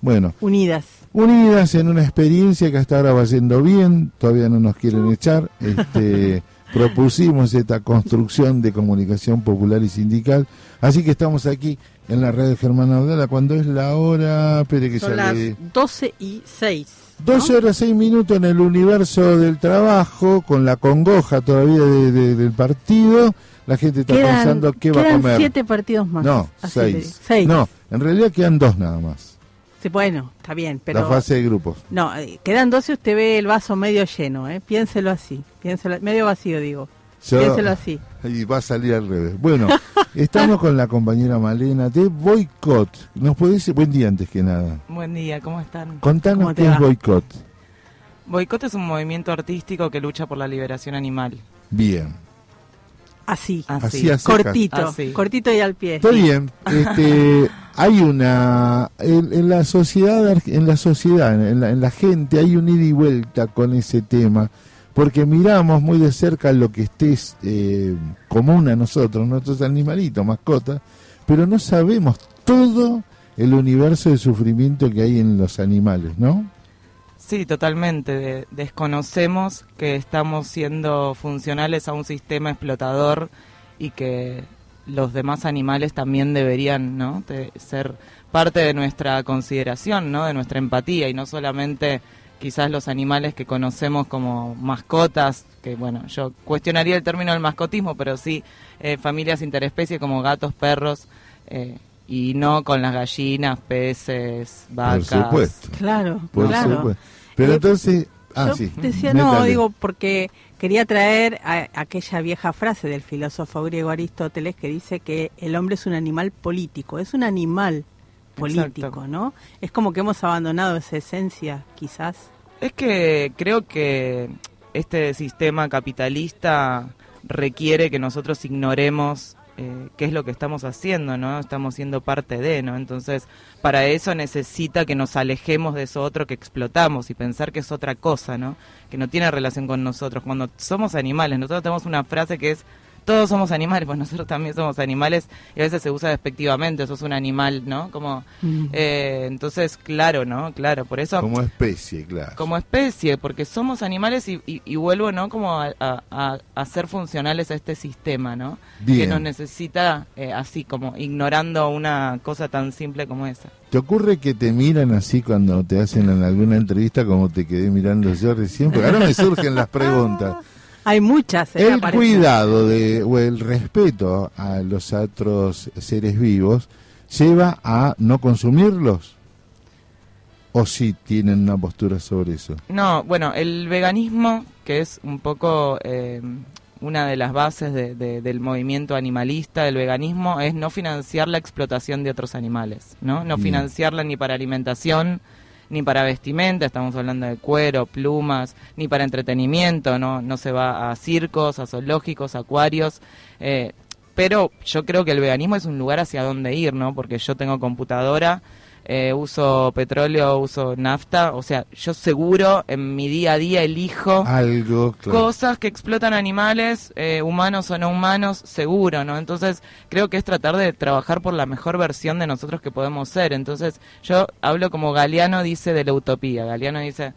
Bueno, Unidas. unidas en una experiencia que hasta ahora va yendo bien, todavía no nos quieren echar, este, propusimos esta construcción de comunicación popular y sindical, así que estamos aquí en la radio Germán Abdala cuando es la hora, espere que Son ya las le- 12 y 6. 12 horas 6 minutos en el universo del trabajo, con la congoja todavía de- de- del partido. La gente está Quedan, pensando qué va a quedan comer. siete partidos más. no, seis. Seis. No, en realidad quedan dos nada más. Sí, bueno, está bien, pero... La fase de grupos. No, eh, quedan 12 usted ve el vaso medio lleno, ¿eh? Piénselo así. Piénselo, medio vacío, digo. Piénselo así. Y va a salir al revés. Bueno, estamos con la compañera Malena de Boicot. ¿Nos podés decir? Buen día antes que nada. Buen día, ¿cómo están? Contanos ¿Cómo te qué es? Boicot. Boicot es un movimiento artístico que lucha por la liberación animal. Bien. Así, Así a secas. cortito, Así. cortito y al pie. Está bien. Este, hay una en, en la sociedad en la sociedad en la, en la gente hay un ida y vuelta con ese tema porque miramos muy de cerca lo que esté eh, común a nosotros, nuestros animalitos, mascotas, pero no sabemos todo el universo de sufrimiento que hay en los animales, ¿no? Sí, totalmente. De- desconocemos que estamos siendo funcionales a un sistema explotador y que los demás animales también deberían ¿no? de ser parte de nuestra consideración, ¿no? de nuestra empatía y no solamente quizás los animales que conocemos como mascotas, que bueno, yo cuestionaría el término del mascotismo, pero sí eh, familias interespecie como gatos, perros, eh, y no con las gallinas, peces, vacas. Por supuesto. Claro, Por claro. supuesto. Pero Eh, entonces, ah, Yo sí. decía, no, métale. digo, porque quería traer a- aquella vieja frase del filósofo griego Aristóteles que dice que el hombre es un animal político, es un animal político, Exacto. ¿no? Es como que hemos abandonado esa esencia, quizás. Es que creo que este sistema capitalista requiere que nosotros ignoremos eh, qué es lo que estamos haciendo, ¿no? Estamos siendo parte de, ¿no? Entonces, para eso necesita que nos alejemos de eso otro que explotamos y pensar que es otra cosa, ¿no? Que no tiene relación con nosotros. Cuando somos animales, nosotros tenemos una frase que es todos somos animales, pues nosotros también somos animales y a veces se usa despectivamente, sos un animal, ¿no? Como, Mm. eh, entonces, claro, ¿no? Claro, por eso Como especie, claro. como especie, porque somos animales y, y- y vuelvo, ¿no? Como a, a- a- a ser funcionales a este sistema, ¿no? Bien. Que nos necesita eh, así, como ignorando una cosa tan simple como esa. ¿Te ocurre que te miran así cuando te hacen en alguna entrevista como te quedé mirando yo recién? Porque ahora me surgen las preguntas. Hay muchas. ¿eh? El Aparecen. cuidado de, o el respeto a los otros seres vivos lleva a no consumirlos. ¿O si tienen una postura sobre eso? No, bueno, el veganismo, que es un poco eh, una de las bases de- de- del movimiento animalista, del veganismo, es no financiar la explotación de otros animales, ¿no? No financiarla ni para alimentación, ni para vestimenta, estamos hablando de cuero, plumas, ni para entretenimiento, no, no se va a circos, a zoológicos, acuarios, eh, pero yo creo que el veganismo es un lugar hacia donde ir, ¿no? Porque yo tengo computadora, eh, uso petróleo, uso nafta, o sea, yo seguro en mi día a día elijo Algo, claro. cosas que explotan animales, eh, humanos o no humanos, seguro, ¿no? Entonces, creo que es tratar de trabajar por la mejor versión de nosotros que podemos ser. Entonces, yo hablo como Galeano dice de la utopía. Galeano dice,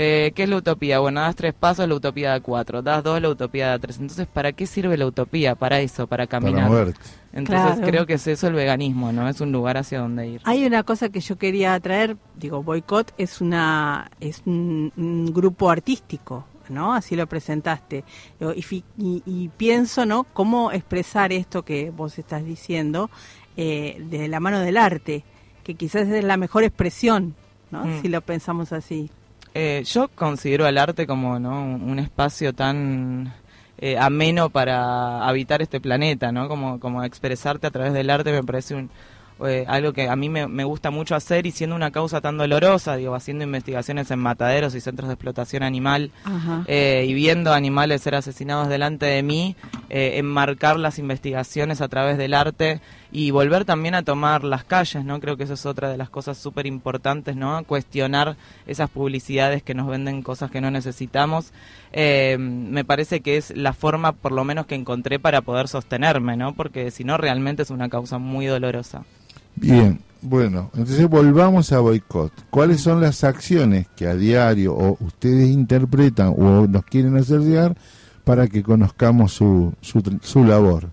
eh, ¿qué es la utopía? Bueno, das tres pasos, la utopía da cuatro. Das dos, la utopía da tres. Entonces, ¿para qué sirve la utopía? Para eso, para caminar. moverte. Entonces, Claro. creo que es eso el veganismo, ¿no? Es un lugar hacia donde ir. Hay una cosa que yo quería traer, digo, Boicot es una es un, un grupo artístico, ¿no? Así lo presentaste. Digo, Y, fi- y- y pienso, ¿no? Cómo expresar esto que vos estás diciendo eh, de la mano del arte, que quizás es la mejor expresión, ¿no? Mm. Si lo pensamos así. Eh, yo considero al arte como ¿no? un espacio tan eh, ameno para habitar este planeta, ¿no? Como, como expresarte a través del arte me parece un, eh, algo que a mí me, me gusta mucho hacer y siendo una causa tan dolorosa, digo, haciendo investigaciones en mataderos y centros de explotación animal eh, y viendo animales ser asesinados delante de mí, eh, enmarcar las investigaciones a través del arte y volver también a tomar las calles, ¿no? Creo que eso es otra de las cosas súper importantes, ¿no? Cuestionar esas publicidades que nos venden cosas que no necesitamos. Eh, me parece que es la forma, por lo menos, que encontré para poder sostenerme, ¿no? Porque si no, realmente es una causa muy dolorosa. Bien, bueno, entonces volvamos a boicot. ¿Cuáles son las acciones que a diario o ustedes interpretan o nos quieren hacer llegar para que conozcamos su, su, su labor?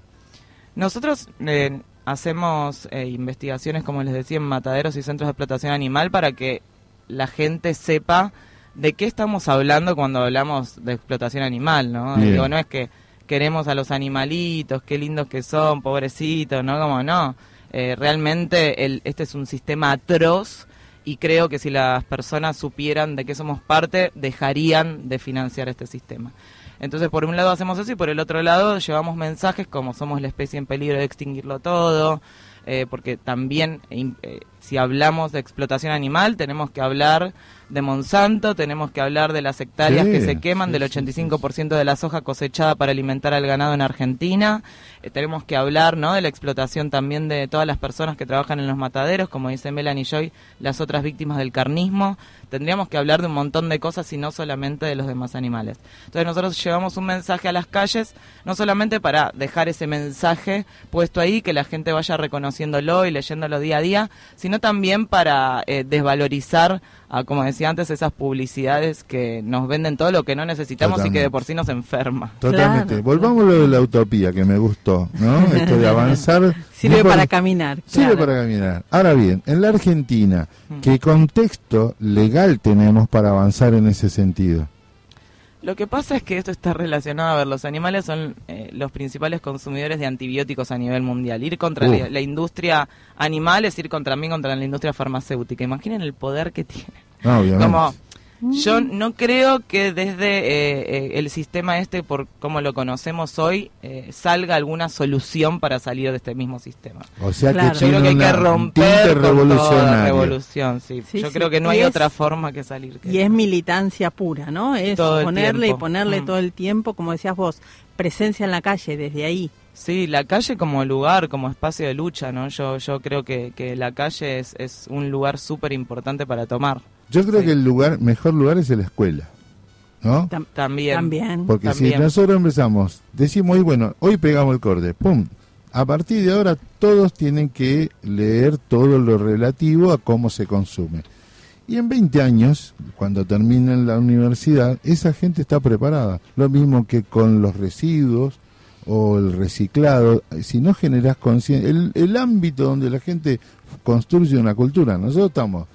Nosotros eh, hacemos eh, investigaciones, como les decía, en mataderos y centros de explotación animal para que la gente sepa de qué estamos hablando cuando hablamos de explotación animal, ¿no? Bien. Digo, no es que queremos a los animalitos, qué lindos que son, pobrecitos, ¿no? Como no. Eh, realmente el, este es un sistema atroz y creo que si las personas supieran de qué somos parte, dejarían de financiar este sistema. Entonces, por un lado hacemos eso y por el otro lado llevamos mensajes como somos la especie en peligro de extinguirlo todo, eh, porque también eh, si hablamos de explotación animal, tenemos que hablar de Monsanto, tenemos que hablar de las hectáreas Sí, que se queman, sí, del sí, 85% de la soja cosechada para alimentar al ganado en Argentina. Eh, tenemos que hablar ¿no? de la explotación también de todas las personas que trabajan en los mataderos, como dice Melanie Joy, las otras víctimas del carnismo. Tendríamos que hablar de un montón de cosas y no solamente de los demás animales. Entonces nosotros llevamos un mensaje a las calles, no solamente para dejar ese mensaje puesto ahí, que la gente vaya reconociéndolo y leyéndolo día a día, sino también para eh, desvalorizar, a, como decía antes, esas publicidades que nos venden todo lo que no necesitamos y que de por sí nos enferma. Totalmente. Volvamos a lo de la utopía, que me gustó, ¿no? Esto de avanzar. Sirve no por- para caminar. Sirve claro. para caminar. Ahora bien, en la Argentina, Mm. ¿qué contexto legal tenemos para avanzar en ese sentido? Lo que pasa es que esto está relacionado, a ver, los animales son eh, los principales consumidores de antibióticos a nivel mundial. Ir contra Uh. la, industria animal es ir contra mí, contra la industria farmacéutica. Imaginen el poder que tiene. No, obviamente. Como, yo no creo que desde eh, eh, el sistema este, por como lo conocemos hoy, eh, salga alguna solución para salir de este mismo sistema. O sea Claro. que Yo creo tiene que hay que romper con toda revolucionaria. revolución, sí. Sí, Yo sí. creo que no hay es- otra forma que salir. que- Y es militancia pura, ¿no? Es ponerle y ponerle Mm. todo el tiempo, como decías vos, presencia en la calle desde ahí. Sí, la calle como lugar, como espacio de lucha, ¿no? Yo, yo creo que, que la calle es, es un lugar súper importante para tomar. Yo creo Sí. que el lugar mejor lugar es la escuela, ¿no? Tam- También. También. Porque si nosotros empezamos, decimos, hoy bueno, hoy pegamos el corte, ¡pum! A partir de ahora todos tienen que leer todo lo relativo a cómo se consume. Y en 20 años, cuando terminen la universidad, esa gente está preparada. Lo mismo que con los residuos o el reciclado. Si no generas conciencia, el, el ámbito donde la gente construye una cultura, nosotros estamos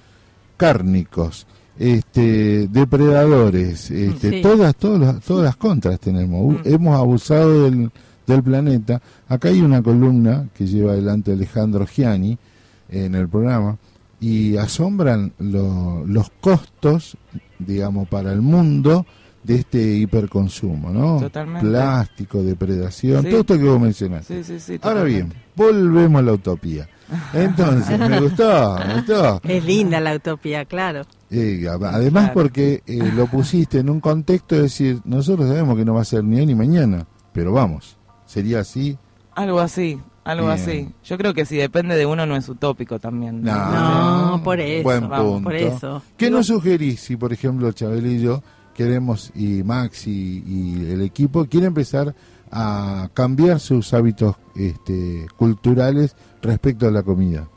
cárnicos, este, depredadores, este, Sí. todas, todas, las, todas las contras tenemos. Mm. Hemos abusado del, del planeta. Acá hay una columna que lleva adelante Alejandro Giani en el programa y asombran lo- los costos, digamos, para el mundo de este hiperconsumo, ¿no? Totalmente. Plástico, depredación, Sí. todo esto que vos mencionaste. Sí, sí, sí. Ahora bien, volvemos a la utopía. Entonces, me gustó, me gustó. Es linda la utopía, claro. Eh, a- además Claro. porque eh, lo pusiste en un contexto de decir, nosotros sabemos que no va a ser ni hoy ni mañana, pero vamos, sería así. Algo así, algo Bien. así. Yo creo que si depende de uno no es utópico también. No. No, por eso. Buen vamos, punto. por eso. ¿Qué Digo, nos sugerís si, por ejemplo, Chabel y yo queremos, y Max y, el equipo, quiere empezar a cambiar sus hábitos este, culturales respecto a la comida?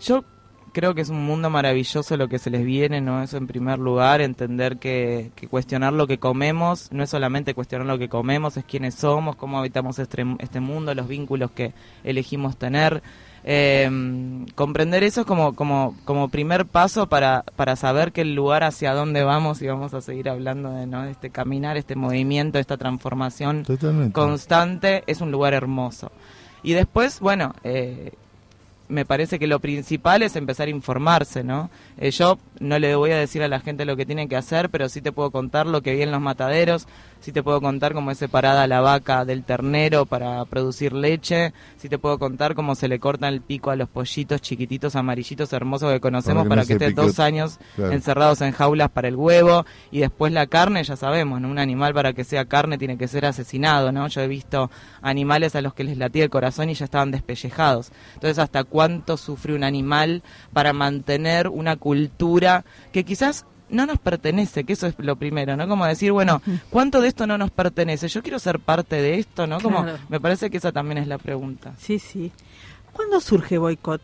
Yo creo que es un mundo maravilloso lo que se les viene, ¿no? Eso en primer lugar, entender que, que cuestionar lo que comemos no es solamente cuestionar lo que comemos, es quiénes somos, cómo habitamos este, este mundo, los vínculos que elegimos tener. Eh, comprender eso es como, como, como primer paso para, para saber que el lugar hacia dónde vamos y vamos a seguir hablando de, ¿no? este caminar, este movimiento, esta transformación Totalmente. constante, es un lugar hermoso. Y después, bueno, eh, me parece que lo principal es empezar a informarse, ¿no? Eh, yo no le voy a decir a la gente lo que tiene que hacer, pero sí te puedo contar lo que vi en los mataderos, sí te puedo contar cómo es separada la vaca del ternero para producir leche, sí te puedo contar cómo se le corta el pico a los pollitos chiquititos, amarillitos, hermosos que conocemos Para para que se estén dos años Claro. encerrados en jaulas para el huevo y después la carne, ya sabemos, ¿no? Un animal para que sea carne tiene que ser asesinado, ¿no? Yo he visto animales a los que les latía el corazón y ya estaban despellejados. Entonces, ¿hasta cuánto sufre un animal para mantener una cultura que quizás no nos pertenece, que eso es lo primero, ¿no? Como decir, bueno, ¿cuánto de esto no nos pertenece? Yo quiero ser parte de esto, ¿no? Como Claro. me parece que esa también es la pregunta. Sí, sí. ¿Cuándo surge Boicot?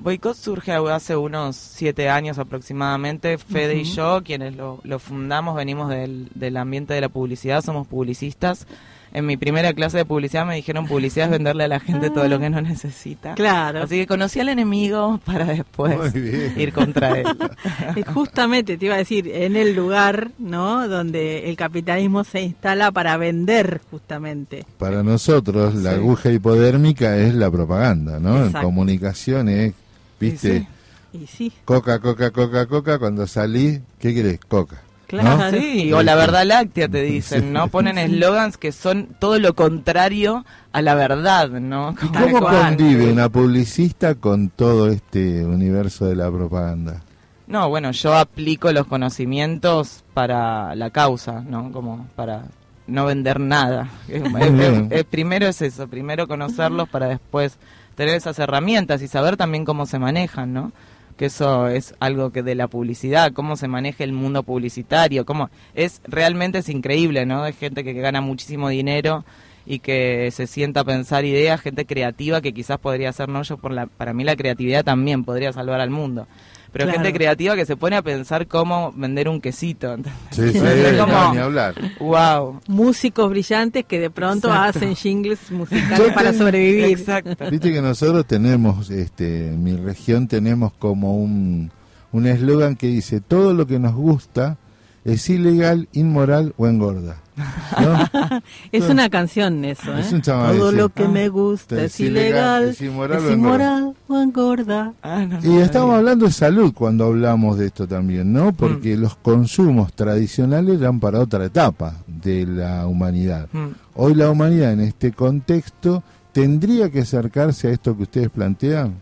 Boicot surge hace unos siete años aproximadamente. Fede y yo, quienes lo, lo fundamos, venimos del, del ambiente de la publicidad, somos publicistas. En mi primera clase de publicidad me dijeron publicidad es venderle a la gente todo lo que no necesita. Claro. Así que conocí al enemigo para después ir contra él. Justamente te iba a decir, en el lugar, ¿no? Donde el capitalismo se instala para vender, justamente. Para nosotros, la Sí. aguja hipodérmica es la propaganda, ¿no? En Exacto. comunicación es, viste, sí. Y sí, coca, coca, coca, coca, cuando salís, ¿qué querés? Coca. Claro. Sí, o la verdad láctea te dicen, ¿no? Ponen eslogans que son todo lo contrario a la verdad, ¿no? ¿Y Como- cómo convive una publicista con todo este universo de la propaganda? No, bueno, yo aplico los conocimientos para la causa, ¿no? Como para no vender nada. Es- es- bien. es- primero es eso, primero conocerlos para después tener esas herramientas y saber también cómo se manejan, ¿no? Que eso es algo que de la publicidad, cómo se maneja el mundo publicitario, cómo es realmente es increíble, ¿no? Hay gente que, gana muchísimo dinero y que se sienta a pensar ideas, gente creativa que quizás podría ser, no yo por la, para mí la creatividad también podría salvar al mundo. Pero Claro. gente creativa que se pone a pensar cómo vender un quesito. Sí, sí, Es como, no, ni hablar. wow. Músicos brillantes que de pronto Exacto. hacen jingles musicales Yo para sobrevivir. Exacto. Viste que nosotros tenemos, este, en mi región tenemos como un un eslogan que dice, todo lo que nos gusta es ilegal, inmoral o engorda. ¿No? Es una canción eso, ¿eh? Es un chamán, Todo lo que Ah. me gusta Es es ilegal, es inmoral es o inmoral o engorda. Ah, no Y estamos hablando de salud cuando hablamos de esto también, ¿no? Porque los consumos tradicionales eran para otra etapa de la humanidad. Mm. Hoy la humanidad en este contexto tendría que acercarse a esto que ustedes plantean.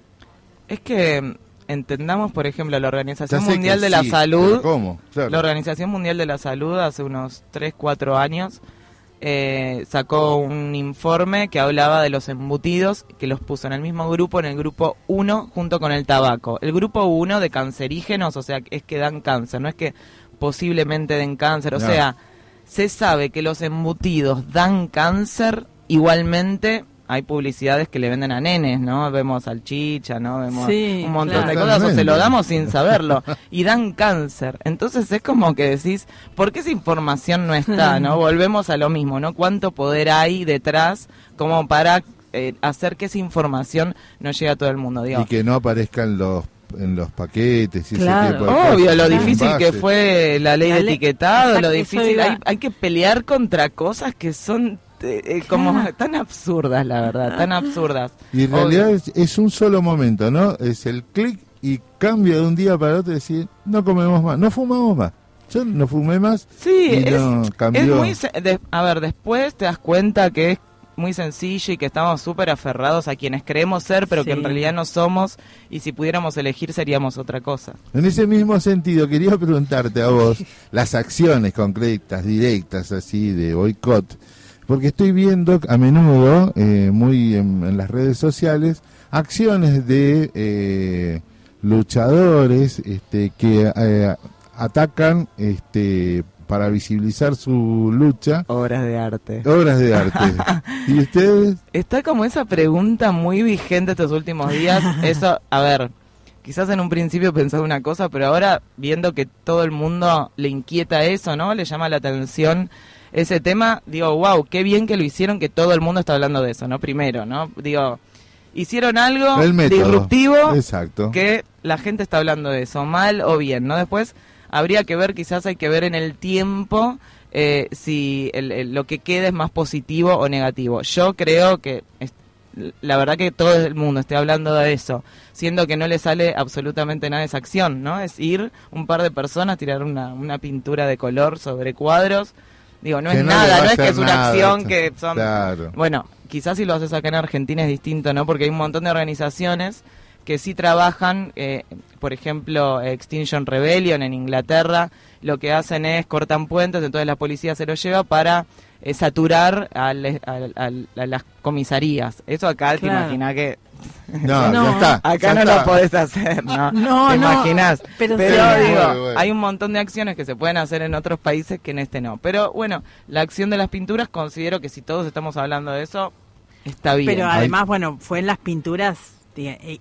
Es que mm, entendamos, por ejemplo, la Organización Mundial de la Salud. ¿Cómo? Claro. La Organización Mundial de la Salud hace unos 3, 4 años eh, sacó un informe que hablaba de los embutidos, que los puso en el mismo grupo, en el grupo 1, junto con el tabaco. El grupo 1 de cancerígenos, o sea, es que dan cáncer, no es que posiblemente den cáncer, o No. sea, se sabe que los embutidos dan cáncer, igualmente hay publicidades que le venden a nenes, ¿no? Vemos salchicha, ¿no? Vemos Sí, un montón claro. de cosas, o se lo damos sin saberlo, y dan cáncer. Entonces es como que decís, ¿por qué esa información no está, no? Volvemos a lo mismo, ¿no? ¿Cuánto poder hay detrás como para eh, hacer que esa información no llegue a todo el mundo? Digo, Y que no aparezcan los en los paquetes y Claro. ese tipo de cosas. Obvio, lo difícil que fue la ley La de etiquetado, Exacto, lo difícil, hay, hay que pelear contra cosas que son eh, como tan absurdas, la verdad, tan absurdas. Y en realidad es, es un solo momento, ¿no? Es el clic y cambia de un día para otro y decir, no comemos más, no fumamos más. Yo no fumé más Sí, y es, no es muy... se- de- a ver, después te das cuenta que es muy sencillo y que estamos súper aferrados a quienes creemos ser, pero que en realidad no somos, y si pudiéramos elegir seríamos otra cosa. En ese mismo sentido, quería preguntarte a vos las acciones concretas, directas, así, de boicot, porque estoy viendo a menudo, eh, muy en, en las redes sociales, acciones de eh, luchadores este, que eh, atacan este, para visibilizar su lucha Obras de arte. obras de arte. ¿Y ustedes? Está como esa pregunta muy vigente estos últimos días. Eso, a ver, quizás en un principio pensaba una cosa, pero ahora viendo que todo el mundo le inquieta eso, ¿no? Le llama la atención ese tema, digo, wow, qué bien que lo hicieron, que todo el mundo está hablando de eso, ¿no? Primero, ¿no? Digo, hicieron algo disruptivo Exacto. que la gente está hablando de eso, mal o bien, ¿no? Después habría que ver, quizás hay que ver en el tiempo eh, si el- el- lo que queda es más positivo o negativo. Yo creo que es- la verdad que todo el mundo esté hablando de eso, siendo que no le sale absolutamente nada de esa acción, ¿no? Es ir un par de personas, tirar una, una pintura de color sobre cuadros. Digo, no Que es no nada, no es que es una nada, acción esto. que son... Claro. Bueno, quizás si lo haces acá en Argentina es distinto, ¿no? Porque hay un montón de organizaciones que sí trabajan, eh, por ejemplo, Extinction Rebellion en Inglaterra, lo que hacen es cortan puentes, entonces la policía se lo lleva para eh, saturar al- al- al- a las comisarías. Eso acá te imaginas que... No, No. ya está. Acá ya no está. lo podés hacer, ¿no? No, ¿Te no, imaginas? pero Pero, sí. digo, Bueno, bueno. hay un montón de acciones que se pueden hacer en otros países que en este no. Pero bueno, la acción de las pinturas considero que si todos estamos hablando de eso, está bien. Pero además, bueno, fue en las pinturas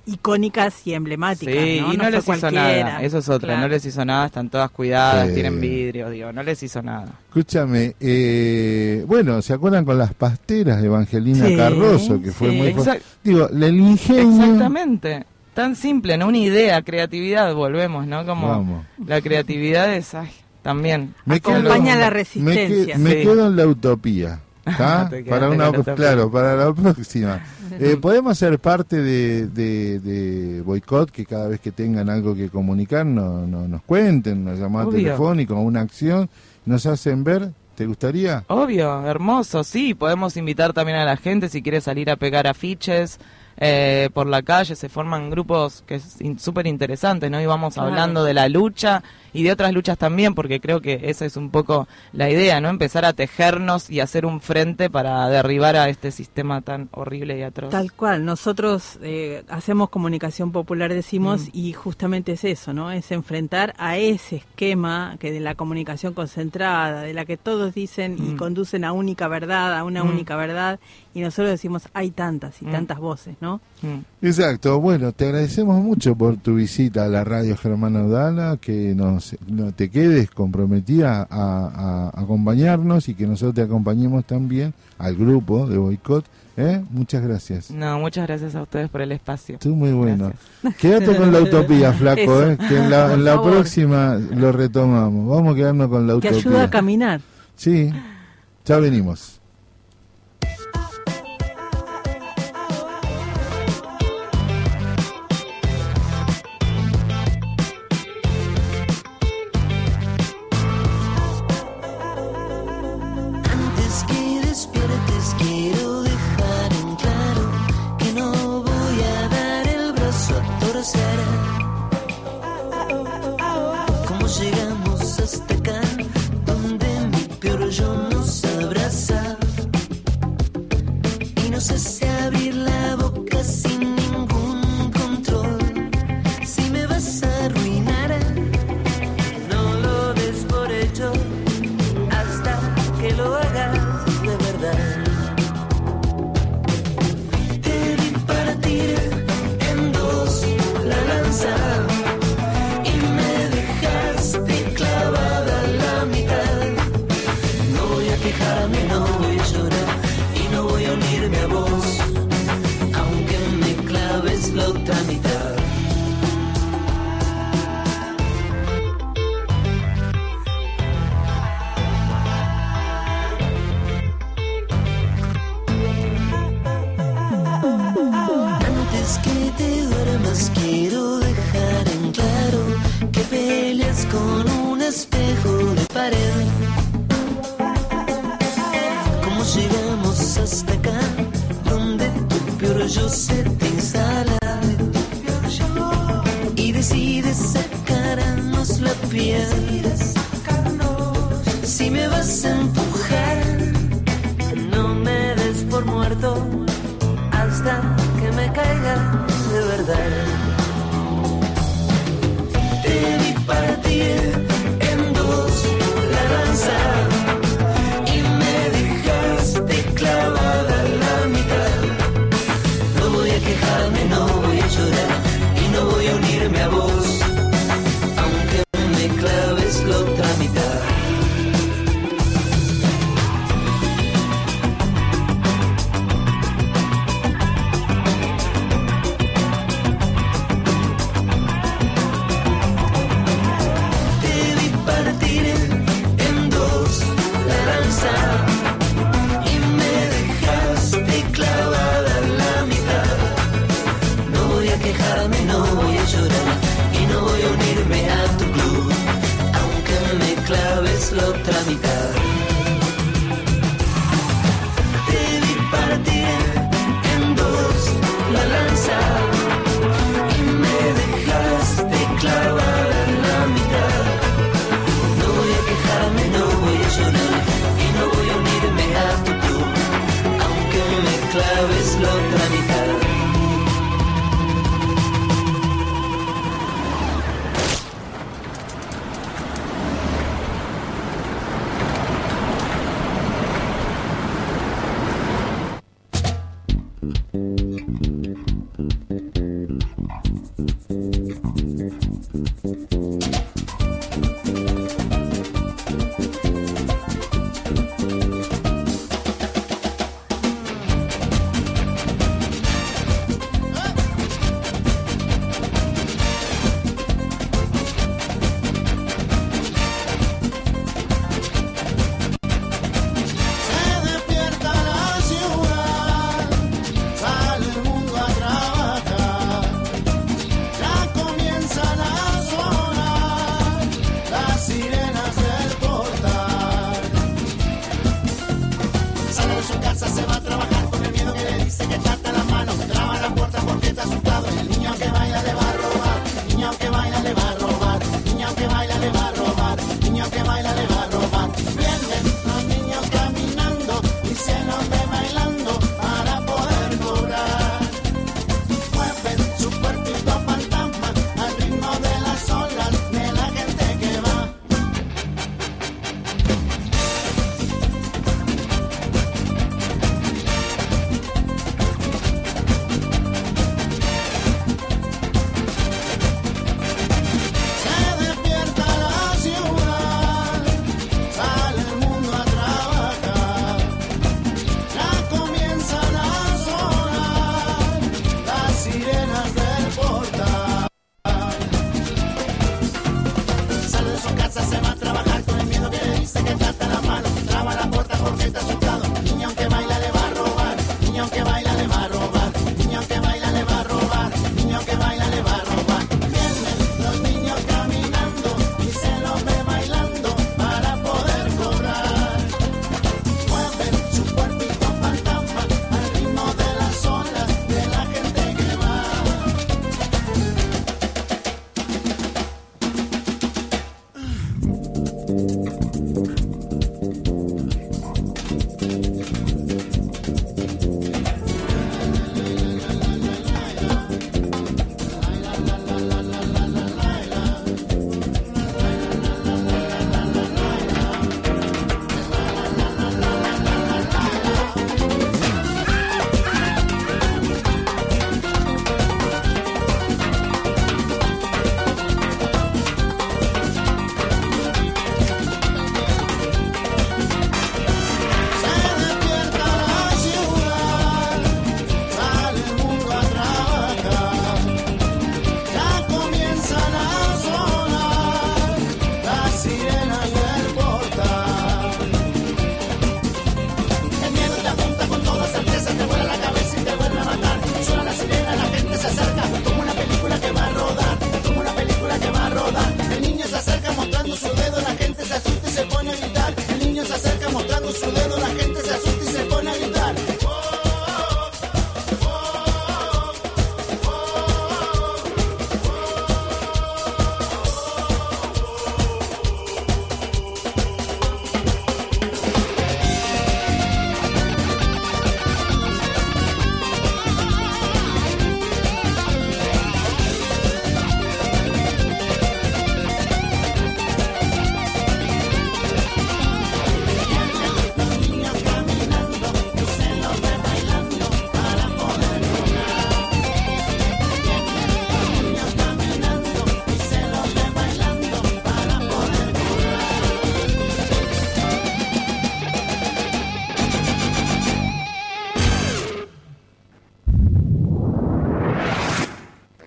icónicas y emblemáticas. Sí, ¿no? y no, les hizo cualquiera. nada. Eso es otra. Claro. No les hizo nada. Están todas cuidadas, tienen vidrio, digo. No les hizo nada. Escúchame, eh, bueno, ¿se acuerdan con las pasteras de Evangelina Sí, Carroso? Que fue sí. muy... Exact- Digo, el ingenio... Exactamente. Tan simple, ¿no? Una idea, creatividad, volvemos, ¿no? Como Vamos. la creatividad es, ay, también. Me Acompaña quedo- la Me, resistencia. que- me Sí. quedo en la utopía. Para una, claro, para la próxima. Eh, ¿Podemos ser parte de, de, de Boicot que cada vez que tengan algo que comunicar no, no- nos cuenten, una llamada Obvio. telefónica, una acción, nos hacen ver? ¿Te gustaría? Obvio, hermoso, sí. Podemos invitar también a la gente si quiere salir a pegar afiches eh, por la calle. Se forman grupos que es súper interesantes, ¿no? Y vamos Claro. hablando de la lucha y de otras luchas también, porque creo que esa es un poco la idea, ¿no? Empezar a tejernos y hacer un frente para derribar a este sistema tan horrible y atroz. Tal cual, nosotros eh, hacemos comunicación popular, decimos, Mm. y justamente es eso, ¿no? Es enfrentar a ese esquema que de la comunicación concentrada, de la que todos dicen y Mm. conducen a única verdad, a una Mm. única verdad, y nosotros decimos, hay tantas y tantas voces, ¿no? Exacto, bueno, te agradecemos mucho por tu visita a la radio Germana Udala, que nos, no te quedes comprometida a, a acompañarnos y que nosotros te acompañemos también al grupo de Boicot. ¿eh? Muchas gracias. No, muchas gracias a ustedes por el espacio. Tú muy bueno. Quédate con la utopía, flaco, ¿eh? que en la, en próxima lo retomamos. Vamos a quedarnos con la Que utopía. ayuda a caminar. Sí, ya venimos.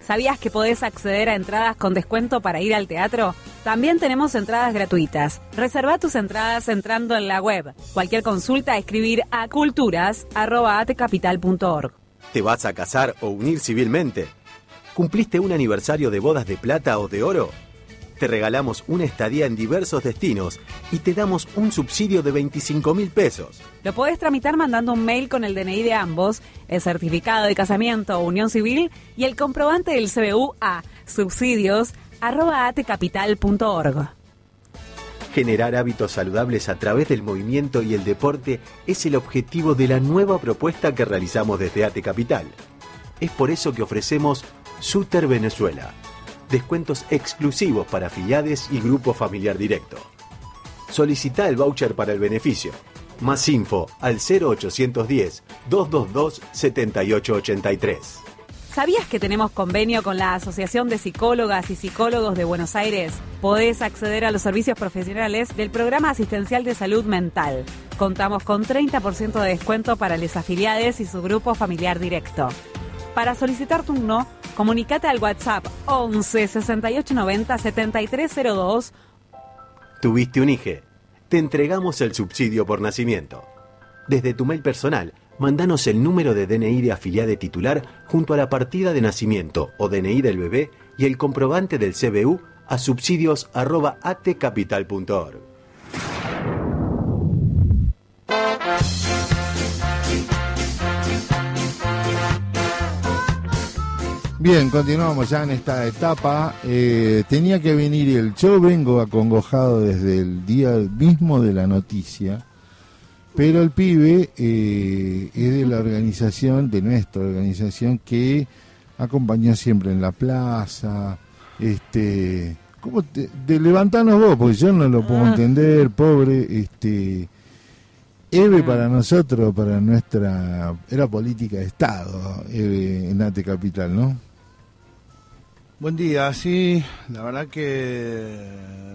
¿Sabías que podés acceder a entradas con descuento para ir al teatro? También tenemos entradas gratuitas. Reserva tus entradas entrando en la web. Cualquier consulta, escribir a culturas.atecapital.org. ¿Te vas a casar o unir civilmente? ¿Cumpliste un aniversario de bodas de plata o de oro? Te regalamos una estadía en diversos destinos y te damos un subsidio de 25 mil pesos. Lo podés tramitar mandando un mail con el DNI de ambos, el certificado de casamiento o unión civil y el comprobante del CBU a subsidios.atecapital.org. Generar hábitos saludables a través del movimiento y el deporte es el objetivo de la nueva propuesta que realizamos desde AT Capital. Es por eso que ofrecemos Suter Venezuela, descuentos exclusivos para afiliados y grupo familiar directo. Solicita el voucher para el beneficio. Más info al 0810 222 7883. ¿Sabías que tenemos convenio con la Asociación de Psicólogas y Psicólogos de Buenos Aires? Podés acceder a los servicios profesionales del Programa Asistencial de Salud Mental. Contamos con 30% de descuento para los afiliados y su grupo familiar directo. Para solicitar turno, comunicate al WhatsApp 11 68 90 7302. ¿Tuviste un IGE? Te entregamos el subsidio por nacimiento. Desde tu mail personal, mandanos el número de DNI de afiliado titular junto a la partida de nacimiento o DNI del bebé y el comprobante del CBU a subsidios.atcapital.org. Bien, continuamos ya en esta etapa. Eh, tenía que venir el yo vengo acongojado desde el día mismo de la noticia, pero el pibe eh, es de la organización, de nuestra organización, que acompañó siempre en la plaza. Este, ¿cómo te, de levantanos vos? Porque yo no lo puedo Ah. entender, pobre. Este, Eve para nosotros, para nuestra, era política de Estado, Eve en Ate Capital, ¿no? Buen día, sí, la verdad que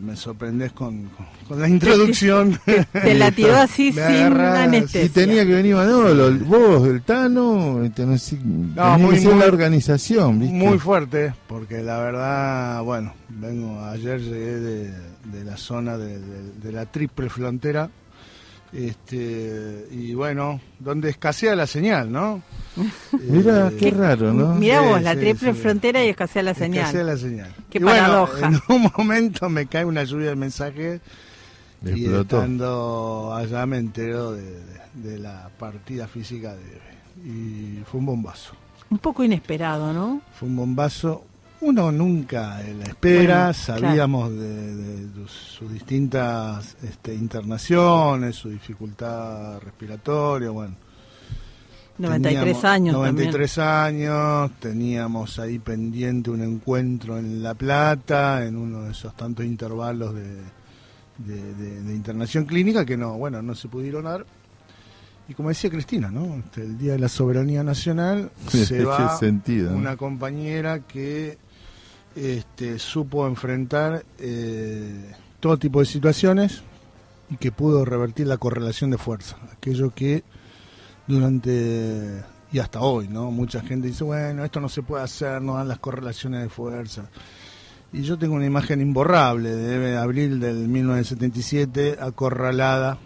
me sorprendes con, con- con la introducción. Te la tiró así Me sin anestesia. Y tenía que venir Manolo, vos, el Tano, este, no muy- que muy- la organización, ¿viste? Muy fuerte, porque la verdad, bueno, vengo, ayer llegué de, de la zona de, de- de la triple frontera, este, y bueno, donde escasea la señal, ¿no? Mira, Eh, qué raro, ¿no? Mirá Sí, vos, la sí, triple sí. frontera y escasea la señal. Escasea la señal. Qué Y bueno, paradoja. en un momento me cae una lluvia de mensajes y Explotó. estando allá me entero de, de- de la partida física de Eve. Y fue un bombazo. Un poco inesperado, ¿no? Fue un bombazo. Uno nunca la espera, Bueno, sabíamos de, de sus- sus distintas este, internaciones, su dificultad respiratoria, bueno. 93 Teníamos años 93 años, teníamos ahí pendiente un encuentro en La Plata, en uno de esos tantos intervalos de, de- de- de internación clínica que no, bueno, no se pudieron dar. Y como decía Cristina, ¿no? Este, el Día de la Soberanía Nacional se va sentido, ¿no? una compañera que este, supo enfrentar eh, todo tipo de situaciones y que pudo revertir la correlación de fuerza, aquello que durante y hasta hoy, ¿no? Mucha gente dice, bueno, esto no se puede hacer, no dan las correlaciones de fuerza. Y yo tengo una imagen imborrable de abril del 1977, acorralada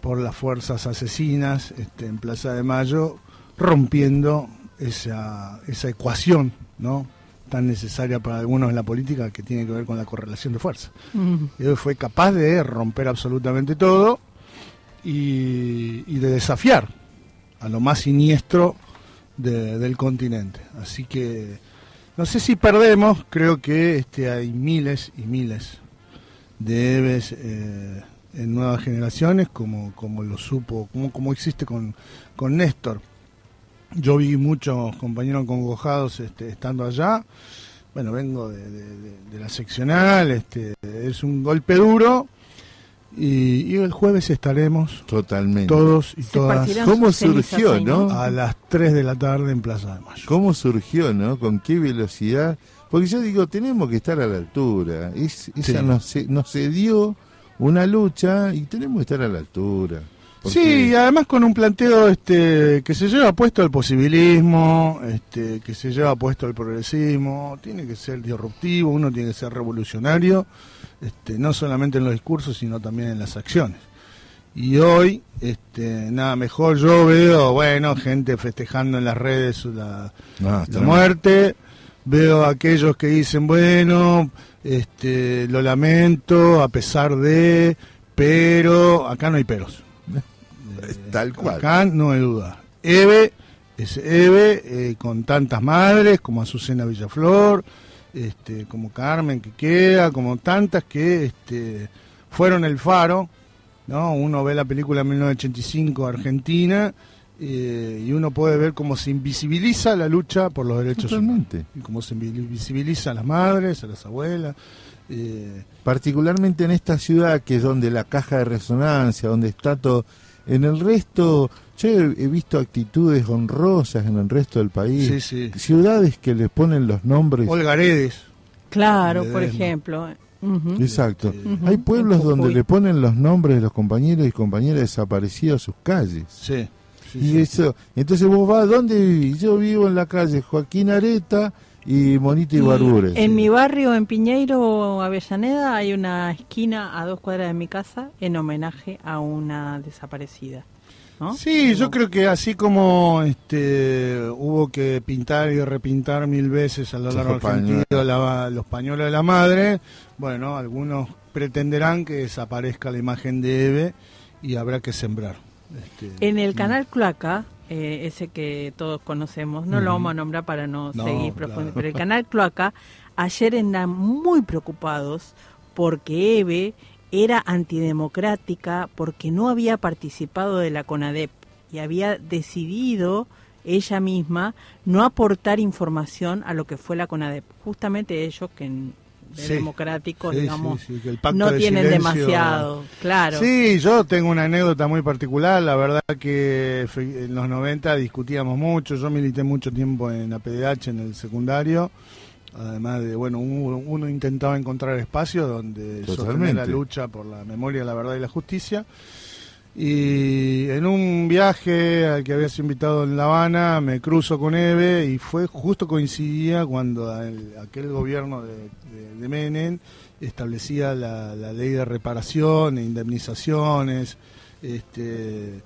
por las fuerzas asesinas este, en Plaza de Mayo, rompiendo esa, esa ecuación, ¿no? Tan necesaria para algunos en la política que tiene que ver con la correlación de fuerza. Mm. Él fue capaz de romper absolutamente todo y, y de desafiar a lo más siniestro de- del continente. Así que no sé si perdemos, creo que este, hay miles y miles de Eves eh, en nuevas generaciones, como, como lo supo, como, como existe con, con Néstor. Yo vi muchos compañeros congojados este, estando allá. Bueno, vengo de, de- de- de la seccional, este, es un golpe duro. Y, y el jueves estaremos Totalmente. todos y Se todas ¿Cómo surgió, ahí, no? a las 3 de la tarde en Plaza de Mayo. ¿Cómo surgió, no? ¿Con qué velocidad? Porque yo digo, tenemos que estar a la altura. Es, esa Sí. nos, nos se dio una lucha y tenemos que estar a la altura. Porque- Sí, y además con un planteo este que se lleva puesto el posibilismo, este que se lleva puesto el progresismo, tiene que ser disruptivo, uno tiene que ser revolucionario, este no solamente en los discursos, sino también en las acciones. Y hoy, este, nada mejor, yo veo, bueno, gente festejando en las redes la, No, la muerte, veo a aquellos que dicen, bueno, este, lo lamento, a pesar de, pero acá no hay peros. Tal cual. Acá no hay duda. Eve es Eve, eh, con tantas madres como Azucena Villaflor, este, como Carmen que queda, como tantas que este, fueron el faro. ¿no? Uno ve la película 1985 Argentina eh, y uno puede ver cómo se invisibiliza la lucha por los derechos Totalmente. humanos. Y cómo se invisibiliza a las madres, a las abuelas. eh, particularmente en esta ciudad que es donde la caja de resonancia, donde está todo. En el resto, yo he, he visto actitudes honrosas en el resto del país. Sí, sí. Ciudades que le ponen los nombres. Olgaredes. Claro, por ejemplo. Exacto. Hay pueblos donde le ponen los nombres de los compañeros y compañeras desaparecidos a sus calles. Sí. sí, y sí. eso, entonces vos vas, ¿dónde vivís? Yo vivo en la calle Joaquín Areta y Monito y Barbures. En mi barrio, en Piñeiro, Avellaneda, hay una esquina a dos cuadras de mi casa en homenaje a una desaparecida. ¿no? Sí, yo creo que así como este hubo que pintar y repintar mil veces a lo largo la- los pañuelos de la madre, bueno, algunos pretenderán que desaparezca la imagen de Eve y habrá que sembrar. Este, En el canal Cloaca, eh, ese que todos conocemos, no lo vamos a nombrar para no, No, seguir claro. profundizando, pero el canal Cloaca, ayer andan muy preocupados porque Eve era antidemocrática, porque no había participado de la CONADEP y había decidido ella misma no aportar información a lo que fue la CONADEP. Justamente ellos que de Sí. democráticos, Sí, digamos, sí, sí, que el pacto no de tienen silencio- demasiado, claro. Sí, yo tengo una anécdota muy particular. La verdad que en los 90 discutíamos mucho. Yo milité mucho tiempo en la PDH, en el secundario. Además de, bueno, uno, uno intentaba encontrar espacios donde sostener Totalmente. la lucha por la memoria, la verdad y la justicia. Y en un viaje al que habías invitado en La Habana, me cruzo con Eve y fue justo coincidía cuando el- aquel gobierno de, de, de Menem establecía la, la ley de reparación e indemnizaciones. Este,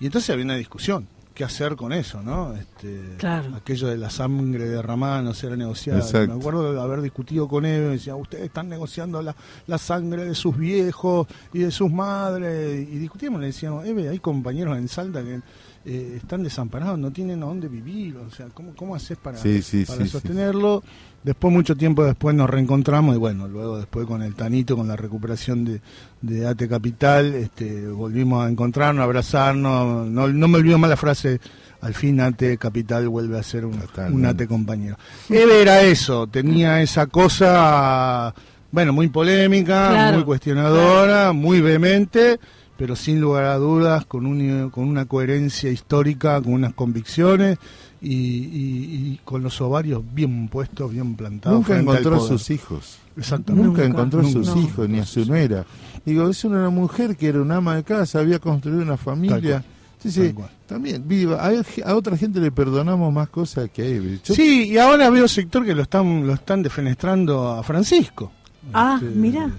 y entonces había una discusión. ¿Qué hacer con eso, no? Este, Claro. Aquello de la sangre derramada no será negociada. Exacto. Me acuerdo de haber discutido con Eve, me decía, ustedes están negociando la, la sangre de sus viejos y de sus madres. Y discutíamos, le decíamos, Eve, hay compañeros en Salta que eh, están desamparados, no tienen a dónde vivir. O sea, ¿cómo, cómo haces para, Sí, sí, para sí, sostenerlo? Después, mucho tiempo después, nos reencontramos y bueno, luego después con el Tanito, con la recuperación de, de AT Capital, este, volvimos a encontrarnos, a abrazarnos. No, no me olvido más la frase, al fin AT Capital vuelve a ser un, un AT compañero. Eve era eso, tenía esa cosa, bueno, muy polémica, Claro, muy cuestionadora, muy vehemente, pero sin lugar a dudas, con, un, con una coherencia histórica, con unas convicciones y, y- y con los ovarios bien puestos, bien plantados. Nunca encontró a sus hijos. Exactamente. Nunca, encontró a Nunca. sus No. hijos ni a su nuera. Digo, es una mujer que era una ama de casa, había construido una familia. Sí, sí, también, viva. A, a otra gente le perdonamos más cosas que a. Yo- Sí, y ahora veo sector que lo están, lo están defenestrando a Francisco. Ah, Este, mira.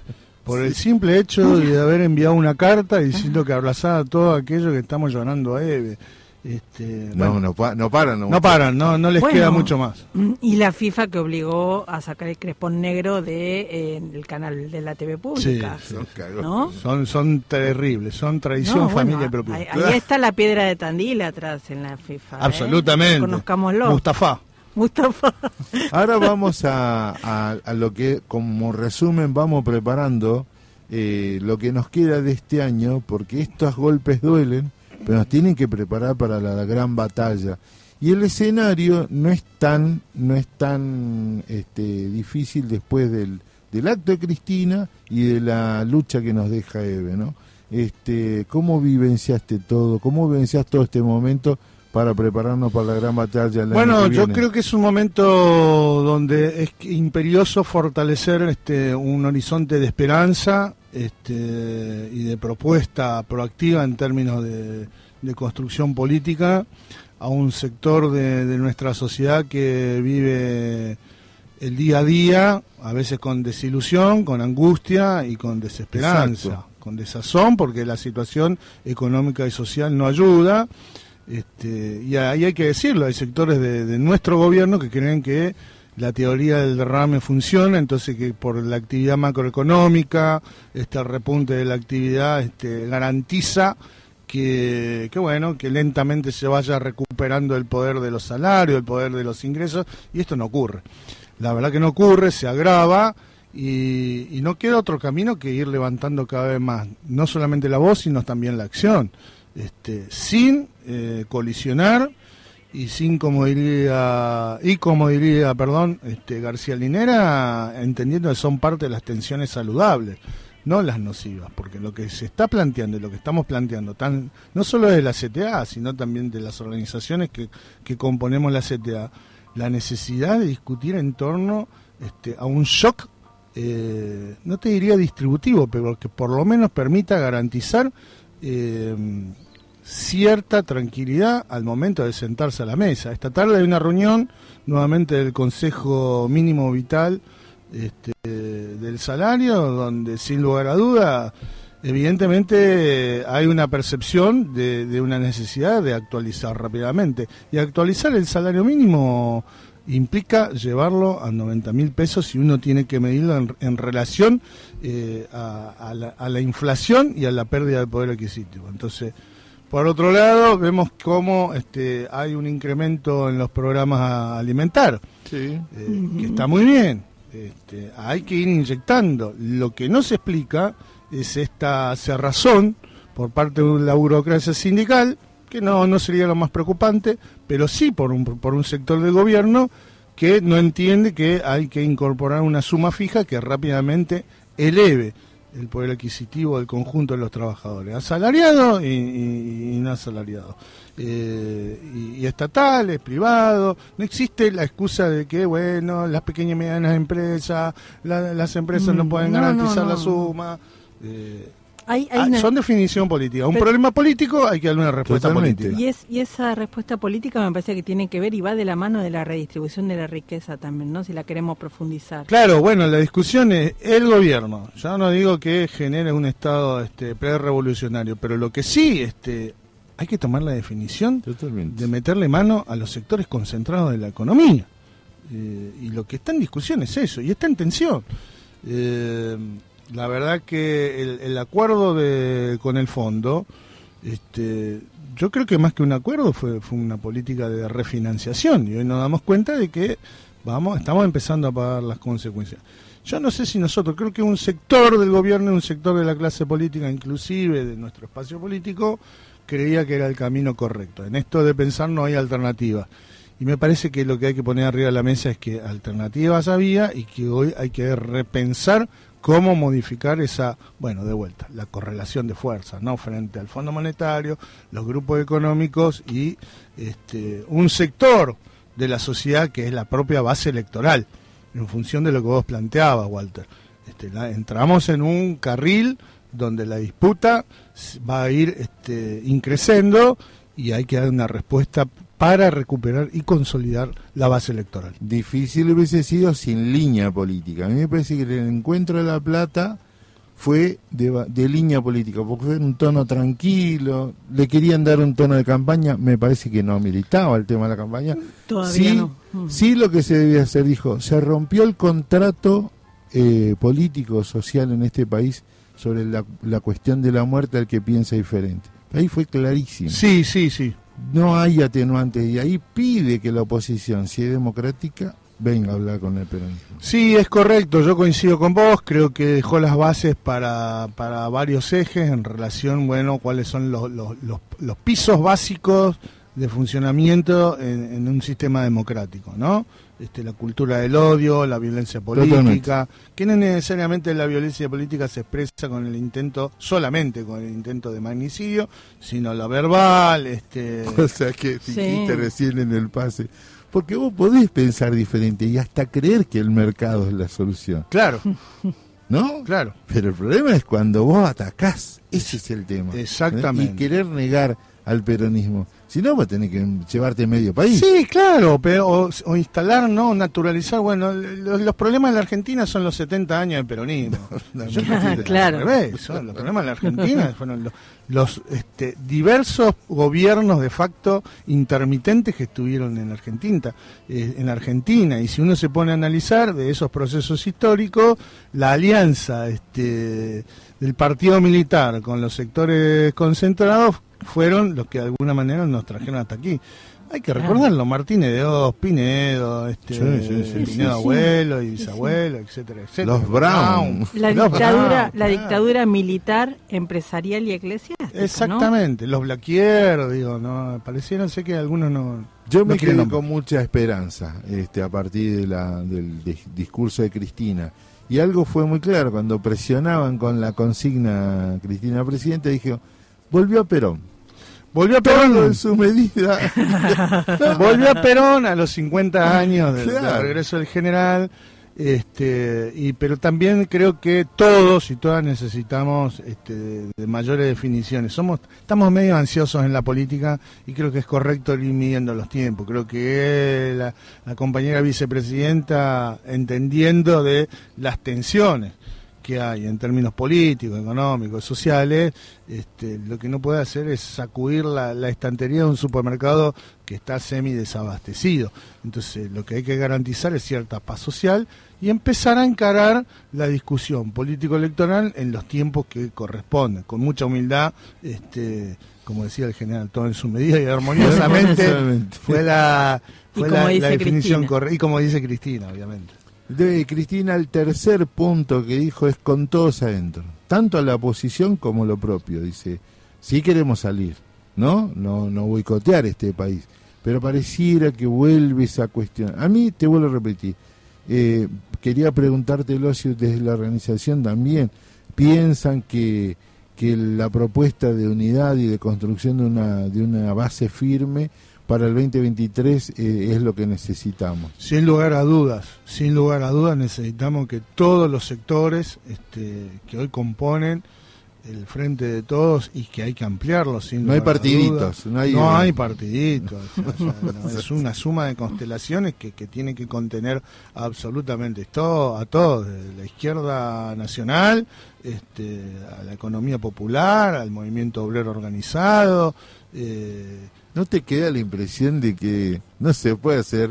Por el simple hecho de haber enviado una carta diciendo que abrazaba todo aquello que estamos llorando a Eve. Este, No, bueno, no, pa- no paran. no paran, no, no les Bueno, queda mucho más. mm, Y la FIFA que obligó a sacar el crespón negro de eh, el canal de la TV pública. Sí, sí. ¿no? Son, son terribles, son traición, bueno, familia y propiedad. Ahí, ahí está la piedra de Tandil atrás en la FIFA. ¿eh? Absolutamente. Conozcámoslo. Mustafa. Mustafa. Ahora vamos a, a- lo que, como resumen, vamos preparando eh, lo que nos queda de este año, porque estos golpes duelen, pero nos tienen que preparar para la, gran batalla. Y el escenario no es tan, no es tan este, difícil después del, del acto de Cristina y de la lucha que nos deja Eve, ¿no? Este, ¿Cómo vivenciaste todo? ¿Cómo vivenciaste todo este momento para prepararnos para la gran batalla? el año Bueno, que yo creo que es un momento donde es imperioso fortalecer este, un horizonte de esperanza este, y de propuesta proactiva en términos de, de construcción política a un sector de, de nuestra sociedad que vive el día a día, a veces con desilusión, con angustia y con desesperanza, Exacto. con desazón, porque la situación económica y social no ayuda. Este, y ahí hay que decirlo, hay sectores de, nuestro gobierno que creen que la teoría del derrame funciona, entonces que por la actividad macroeconómica, este repunte de la actividad este, garantiza que, que bueno, que lentamente se vaya recuperando el poder de los salarios, el poder de los ingresos, y esto no ocurre. La verdad que no ocurre, se agrava y no queda otro camino que ir levantando cada vez más, no solamente la voz, sino también la acción, este, sin eh, colisionar y sin como diría y como diría perdón este García Linera entendiendo que son parte de las tensiones saludables no las nocivas porque lo que se está planteando y lo que estamos planteando tan no solo de la CTA sino también de las organizaciones que, que componemos la CTA la necesidad de discutir en torno este, a un shock eh, no te diría distributivo pero que por lo menos permita garantizar eh, cierta tranquilidad al momento de sentarse a la mesa. Esta tarde hay una reunión nuevamente del Consejo Mínimo Vital este, del Salario, donde sin lugar a duda, evidentemente hay una percepción de, de una necesidad de actualizar rápidamente. Y actualizar el salario mínimo implica llevarlo a 90 mil pesos y uno tiene que medirlo en, en relación eh, a, a la, a la inflación y a la pérdida de poder adquisitivo. Entonces, por otro lado, vemos cómo este, hay un incremento en los programas a alimentar, eh, que está muy bien. Este, hay que ir inyectando. Lo que no se explica es esta cerrazón por parte de la burocracia sindical, que no, no sería lo más preocupante, pero sí por un, por un sector del gobierno que no entiende que hay que incorporar una suma fija que rápidamente eleve el poder adquisitivo del conjunto de los trabajadores, asalariados y, y- y no asalariados, eh, y, y estatales, privados. No existe la excusa de que, bueno, las pequeñas y medianas empresas, la- las empresas no Mm, pueden no, garantizar no, la suma. eh, Hay, hay ah, una- son definición política. Un Pero- problema político hay que darle una respuesta política. Y, es, y esa respuesta política me parece que tiene que ver y va de la mano de la redistribución de la riqueza también, ¿no? Si la queremos profundizar. Claro, bueno, la discusión es el gobierno. Yo no digo que genere un Estado este, pre-revolucionario, pero lo que sí este, hay que tomar la definición de meterle mano a los sectores concentrados de la economía. Eh, y lo que está en discusión es eso, y está en tensión. Eh, la verdad que el, acuerdo de, con el fondo, este, yo creo que más que un acuerdo fue, fue una política de refinanciación, y hoy nos damos cuenta de que vamos, estamos empezando a pagar las consecuencias. Yo no sé si nosotros, creo que un sector del gobierno, un sector de la clase política, inclusive de nuestro espacio político, creía que era el camino correcto. En esto de pensar no hay alternativa. Y me parece que lo que hay que poner arriba de la mesa es que alternativas había y que hoy hay que repensar cómo modificar esa, bueno, de vuelta, la correlación de fuerzas, ¿no? Frente al Fondo Monetario, los grupos económicos y este, un sector de la sociedad que es la propia base electoral, en función de lo que vos planteabas, Walter. Este, entramos en un carril donde la disputa va a ir este, increciendo y hay que dar una respuesta para recuperar y consolidar la base electoral. Difícil hubiese sido sin línea política. A mí me parece que el encuentro de La Plata fue de, línea política, porque fue en un tono tranquilo, le querían dar un tono de campaña, me parece que no militaba el tema de la campaña. Todavía sí, no. Mm. sí lo que se debía hacer, dijo, se rompió el contrato eh, político, social en este país sobre la, la cuestión de la muerte al que piensa diferente. Ahí fue clarísimo. Sí, sí, sí. No hay atenuantes y ahí pide que la oposición, si es democrática, venga a hablar con el peronismo. Sí, es correcto, yo coincido con vos, creo que dejó las bases para, para varios ejes en relación, bueno, cuáles son los, los, los, pisos básicos de funcionamiento en, en un sistema democrático, ¿no? Este, la cultura del odio, la violencia política, que no necesariamente la violencia política se expresa con el intento, solamente con el intento de magnicidio, sino la verbal, este... O sea que dijiste recién en el pase. Porque vos podés pensar diferente y hasta creer que el mercado es la solución. Claro. ¿no? Claro. Pero el problema es cuando vos atacás, ese es el tema. Exactamente. Y querer negar al peronismo. Si no, vos tenés que llevarte medio país. Sí, claro, pero, o, o instalar, no, naturalizar. Bueno, los, los problemas en la Argentina son los 70 años del peronismo. Yo no estoy- Claro. revés, son los problemas en la Argentina fueron los, los, este, diversos gobiernos de facto intermitentes que estuvieron en Argentina, eh, en Argentina. Y si uno se pone a analizar de esos procesos históricos, la alianza este, del partido militar con los sectores concentrados fueron los que de alguna manera nos trajeron hasta aquí. Hay que recordarlo, Martínez de Oz, Pinedo, este, Sí, sí, sí, Pinedo sí, sí. abuelo y bisabuelo, etcétera, etcétera. Los Brown. La Los dictadura, Brown, la claro. dictadura militar, empresarial y eclesiástica. ¿no? Exactamente, los Blaquier, digo, no, parecieron sé que algunos no. Yo me no quedé con mucha esperanza este, a partir de la, del dis- discurso de Cristina. Y algo fue muy claro, cuando presionaban con la consigna Cristina Presidente, dije, volvió a Perón. Volvió a Todo Perón. en su medida. Volvió a Perón a los 50 años del, regreso del general. Este, y pero también creo que todos y todas necesitamos este, de, mayores definiciones. Somos estamos medio ansiosos en la política y creo que es correcto ir midiendo los tiempos. Creo que la, compañera vicepresidenta entendiendo de las tensiones que hay en términos políticos, económicos, sociales, este, lo que no puede hacer es sacudir la estantería de un supermercado que está semi desabastecido. Entonces, lo que hay que garantizar es cierta paz social y empezar a encarar la discusión político-electoral en los tiempos que corresponden, con mucha humildad, este, como decía el general, todo en su medida y armoniosamente fue la, fue la, definición Cristina. correcta, y como dice Cristina, obviamente. De Cristina, el tercer punto que dijo es con todos adentro, tanto a la oposición como lo propio. Dice, sí queremos salir, ¿no? No, no boicotear este país, pero pareciera que vuelve esa cuestión. A mí, te vuelvo a repetir, eh, quería preguntártelo si desde la organización también piensan que, que la propuesta de unidad y de construcción de una, de una base firme para el 2023 eh, es lo que necesitamos. Sin lugar a dudas, sin lugar a dudas necesitamos que todos los sectores este, que hoy componen el frente de todos y que hay que ampliarlo sin No hay partiditos, no hay- no hay partiditos, o sea, no, es una suma de constelaciones que, que tiene que contener absolutamente todo, a todos, desde la izquierda nacional, este, a la economía popular, al movimiento obrero organizado, eh, ¿No te queda la impresión de que no se puede hacer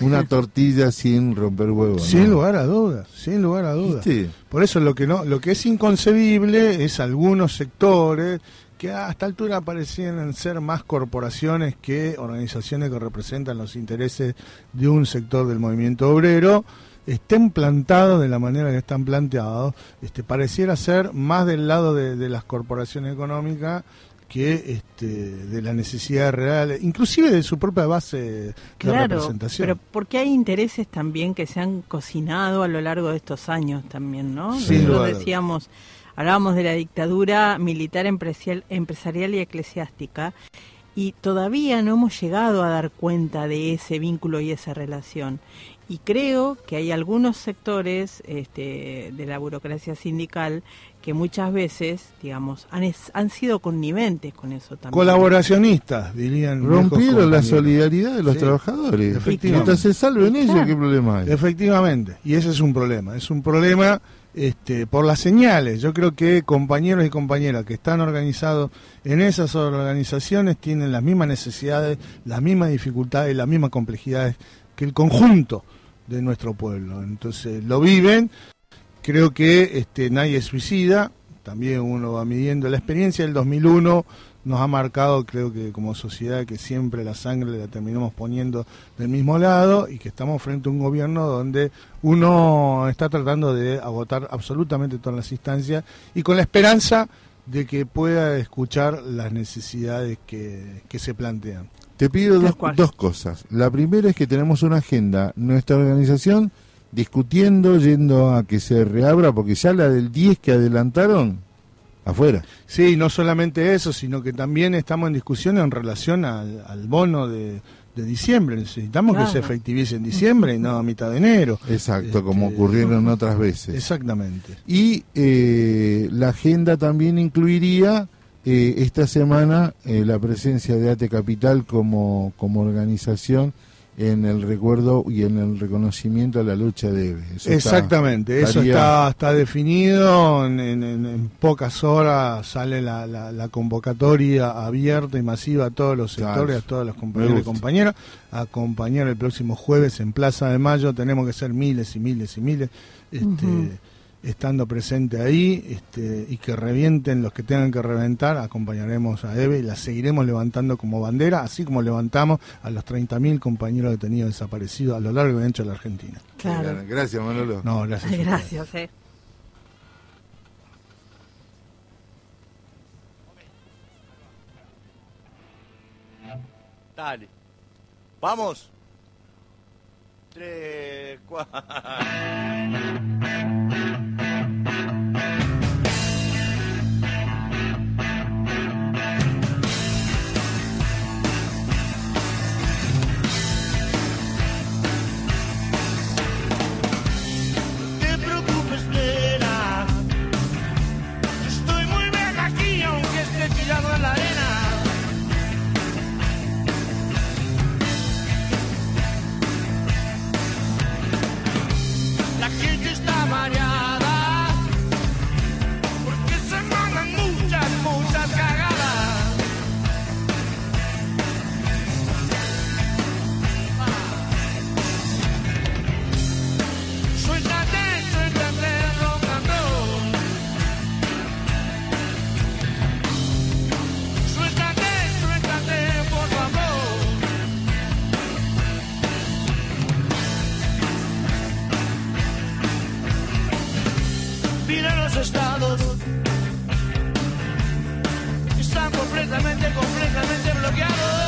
una tortilla sin romper huevos? Sin ¿no? lugar a dudas, sin lugar a dudas. ¿Viste? Por eso lo que no, lo que es inconcebible es algunos sectores que a esta altura parecían ser más corporaciones que organizaciones que representan los intereses de un sector del movimiento obrero estén plantados de la manera que están planteados, este pareciera ser más del lado de, de las corporaciones económicas que este, de las necesidades reales, inclusive de su propia base de Claro, representación. pero porque hay intereses también que se han cocinado a lo largo de estos años también, ¿no? Sin Nosotros decíamos, hablábamos de la dictadura militar, empresarial, empresarial y eclesiástica, y todavía no hemos llegado a dar cuenta de ese vínculo y esa relación. Y creo que hay algunos sectores este, de la burocracia sindical que muchas veces, digamos, han, es- han sido conniventes con eso también. Colaboracionistas, dirían. Rompieron la solidaridad de los Sí, trabajadores. efectivamente. Mientras se salven ellos, Claro. ¿qué problema hay? Efectivamente, y ese es un problema. Es un problema este, por las señales. Yo creo que compañeros y compañeras que están organizados en esas organizaciones tienen las mismas necesidades, las mismas dificultades, las mismas complejidades que el conjunto de nuestro pueblo. Entonces lo viven. Creo que este, nadie es suicida. También uno va midiendo la experiencia del 2001 nos ha marcado, creo que como sociedad, que siempre la sangre la terminamos poniendo del mismo lado y que estamos frente a un gobierno donde uno está tratando de agotar absolutamente todas las instancias y con la esperanza de que pueda escuchar las necesidades que, que se plantean. Te pido dos, dos cosas. La primera es que tenemos una agenda, nuestra organización, discutiendo, yendo a que se reabra, porque ya la del 10 que adelantaron, afuera. Sí, no solamente eso, sino que también estamos en discusión en relación al, al bono de, de diciembre. Necesitamos que se efectivice en diciembre y no a mitad de enero. Exacto, como ocurrieron otras veces. Exactamente. Y eh, la agenda también incluiría eh, esta semana eh, la presencia de ATE Capital como, como organización en el recuerdo y en el reconocimiento a la lucha de EVE. Eso está- Exactamente, eso está, está definido, en, en- en- en pocas horas sale la, la- la convocatoria abierta y masiva a todos los Claro. sectores, a todos los compañeros y compañeras, a acompañar el próximo jueves en Plaza de Mayo, tenemos que ser miles y miles y miles, este. Estando presente ahí este, y que revienten los que tengan que reventar, acompañaremos a Eve y la seguiremos levantando como bandera, así como levantamos a los 30.000 compañeros detenidos desaparecidos a lo largo y ancho de la Argentina. Claro. Gracias, Manolo. No, gracias. Gracias, eh. Dale. Vamos. Tres, cuatro. Está Están completamente, completamente bloqueados.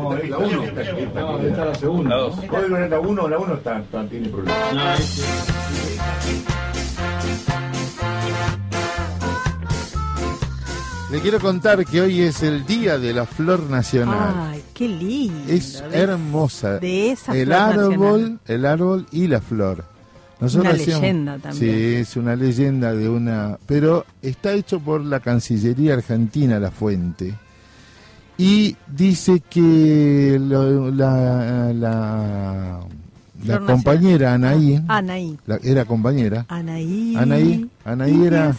No, la 1 está, la segunda. La. Código la 1, la 1 está, está- tiene problemas. Le quiero contar que hoy es el Día de la Flor Nacional. Ay, qué lindo. es de- hermosa. de esa el flor árbol, nacional. el árbol y la flor. Una hacíamos- leyenda también. Sí, es una leyenda de una, pero está hecho por la Cancillería Argentina la fuente. Y dice que lo- la, la, la compañera. Anaí, Ah, Anaí. la- era compañera, Anaí. Anaí, Anaí era.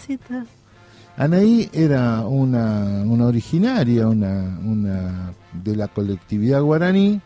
Anaí era una, una originaria, una, una de la colectividad guaraní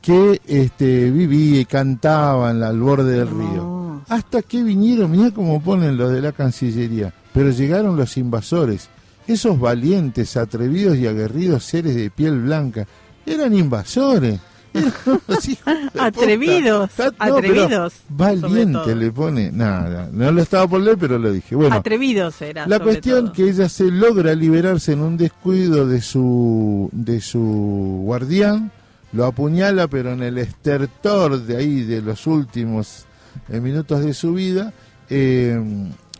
que este, vivía y cantaba en la- al borde del río. Hasta que vinieron, mirá cómo ponen los de la Cancillería, pero llegaron los invasores, esos valientes, atrevidos y aguerridos seres de piel blanca, eran invasores. Atrevidos, no, pero atrevidos, Valiente le pone, nada, no lo estaba por leer, pero lo dije. Bueno, Atrevidos era. la cuestión todo. que ella se logra liberarse en un descuido de su de su guardián, lo apuñala, pero en el estertor de ahí de los últimos eh, minutos de su vida, eh,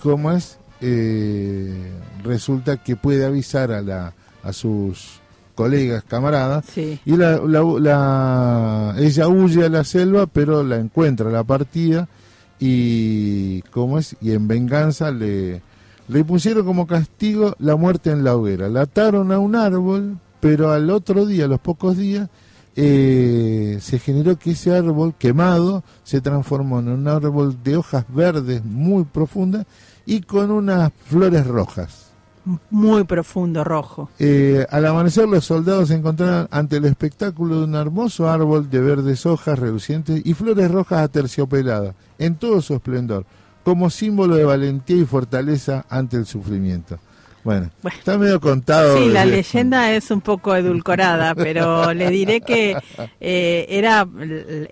¿cómo es? Eh, resulta que puede avisar a la a sus colegas, camaradas, Sí. y la, la- la- ella huye a la selva, pero la encuentra la partida y cómo es y en venganza le le pusieron como castigo la muerte en la hoguera. La ataron a un árbol, pero al otro día, a los pocos días, eh, se generó que ese árbol quemado se transformó en un árbol de hojas verdes muy profundas y con unas flores rojas. Muy profundo, rojo. Eh, al amanecer los soldados se encontraron ante el espectáculo de un hermoso árbol de verdes hojas relucientes y flores rojas aterciopeladas en todo su esplendor, como símbolo de valentía y fortaleza ante el sufrimiento. Bueno, está medio contado. Sí, la de- leyenda es un poco edulcorada, pero le diré que eh, era,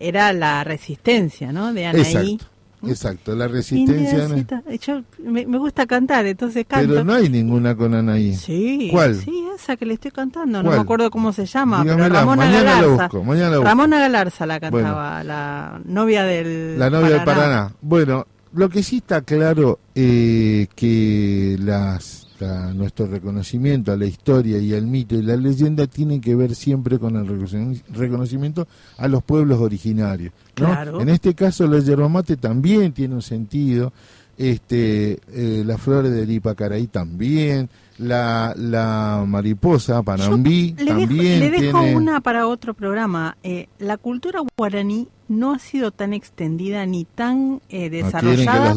era la resistencia, ¿no? De Anaí. Exacto, exacto, la resistencia. Indiecita. Yo me, me gusta cantar, entonces canto. Pero no hay ninguna con Anaí. Sí, ¿Cuál? sí, esa que le estoy cantando, no ¿Cuál? me acuerdo cómo se llama, pero Ramona mañana la Galarza. busco, mañana la busco. Ramona Galarza la cantaba, la novia del La novia del Paraná. Bueno, lo que sí está claro eh, que las, nuestro reconocimiento a la historia y al mito y la leyenda tiene que ver siempre con el reconoci- reconocimiento a los pueblos originarios. ¿no? Claro. En este caso la yerba mate también tiene un sentido, este, eh, las flores del Ipacaraí también, la, la mariposa Panambí Le dejo, también le dejo tiene... una para otro programa. Eh, la cultura guaraní no ha sido tan extendida ni tan eh, que desarrollada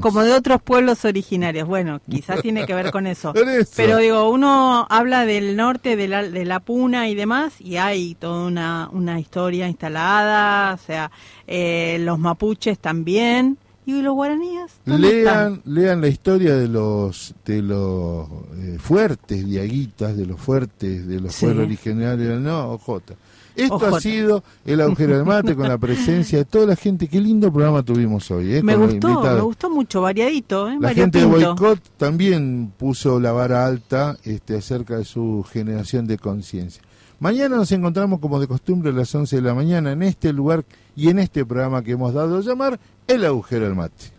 como de otros pueblos originarios. Bueno, quizás tiene que ver con eso. Pero digo, uno habla del norte, de la, de la Puna y demás, y hay toda una, una historia instalada, o sea, eh, los mapuches también, y los guaraníes. Lean, lean la historia de los de los eh, fuertes diaguitas, de los fuertes, de los Sí. pueblos originarios, no, Ojota. Esto ha sido el agujero del mate con la presencia de toda la gente. Qué lindo programa tuvimos hoy. eh, Me con gustó, me gustó mucho, variadito, ¿eh? La gente de. Boicot también puso la vara alta este, acerca de su generación de conciencia. Mañana nos encontramos como de costumbre a las 11 de la mañana en este lugar y en este programa que hemos dado a llamar El Agujero del Mate.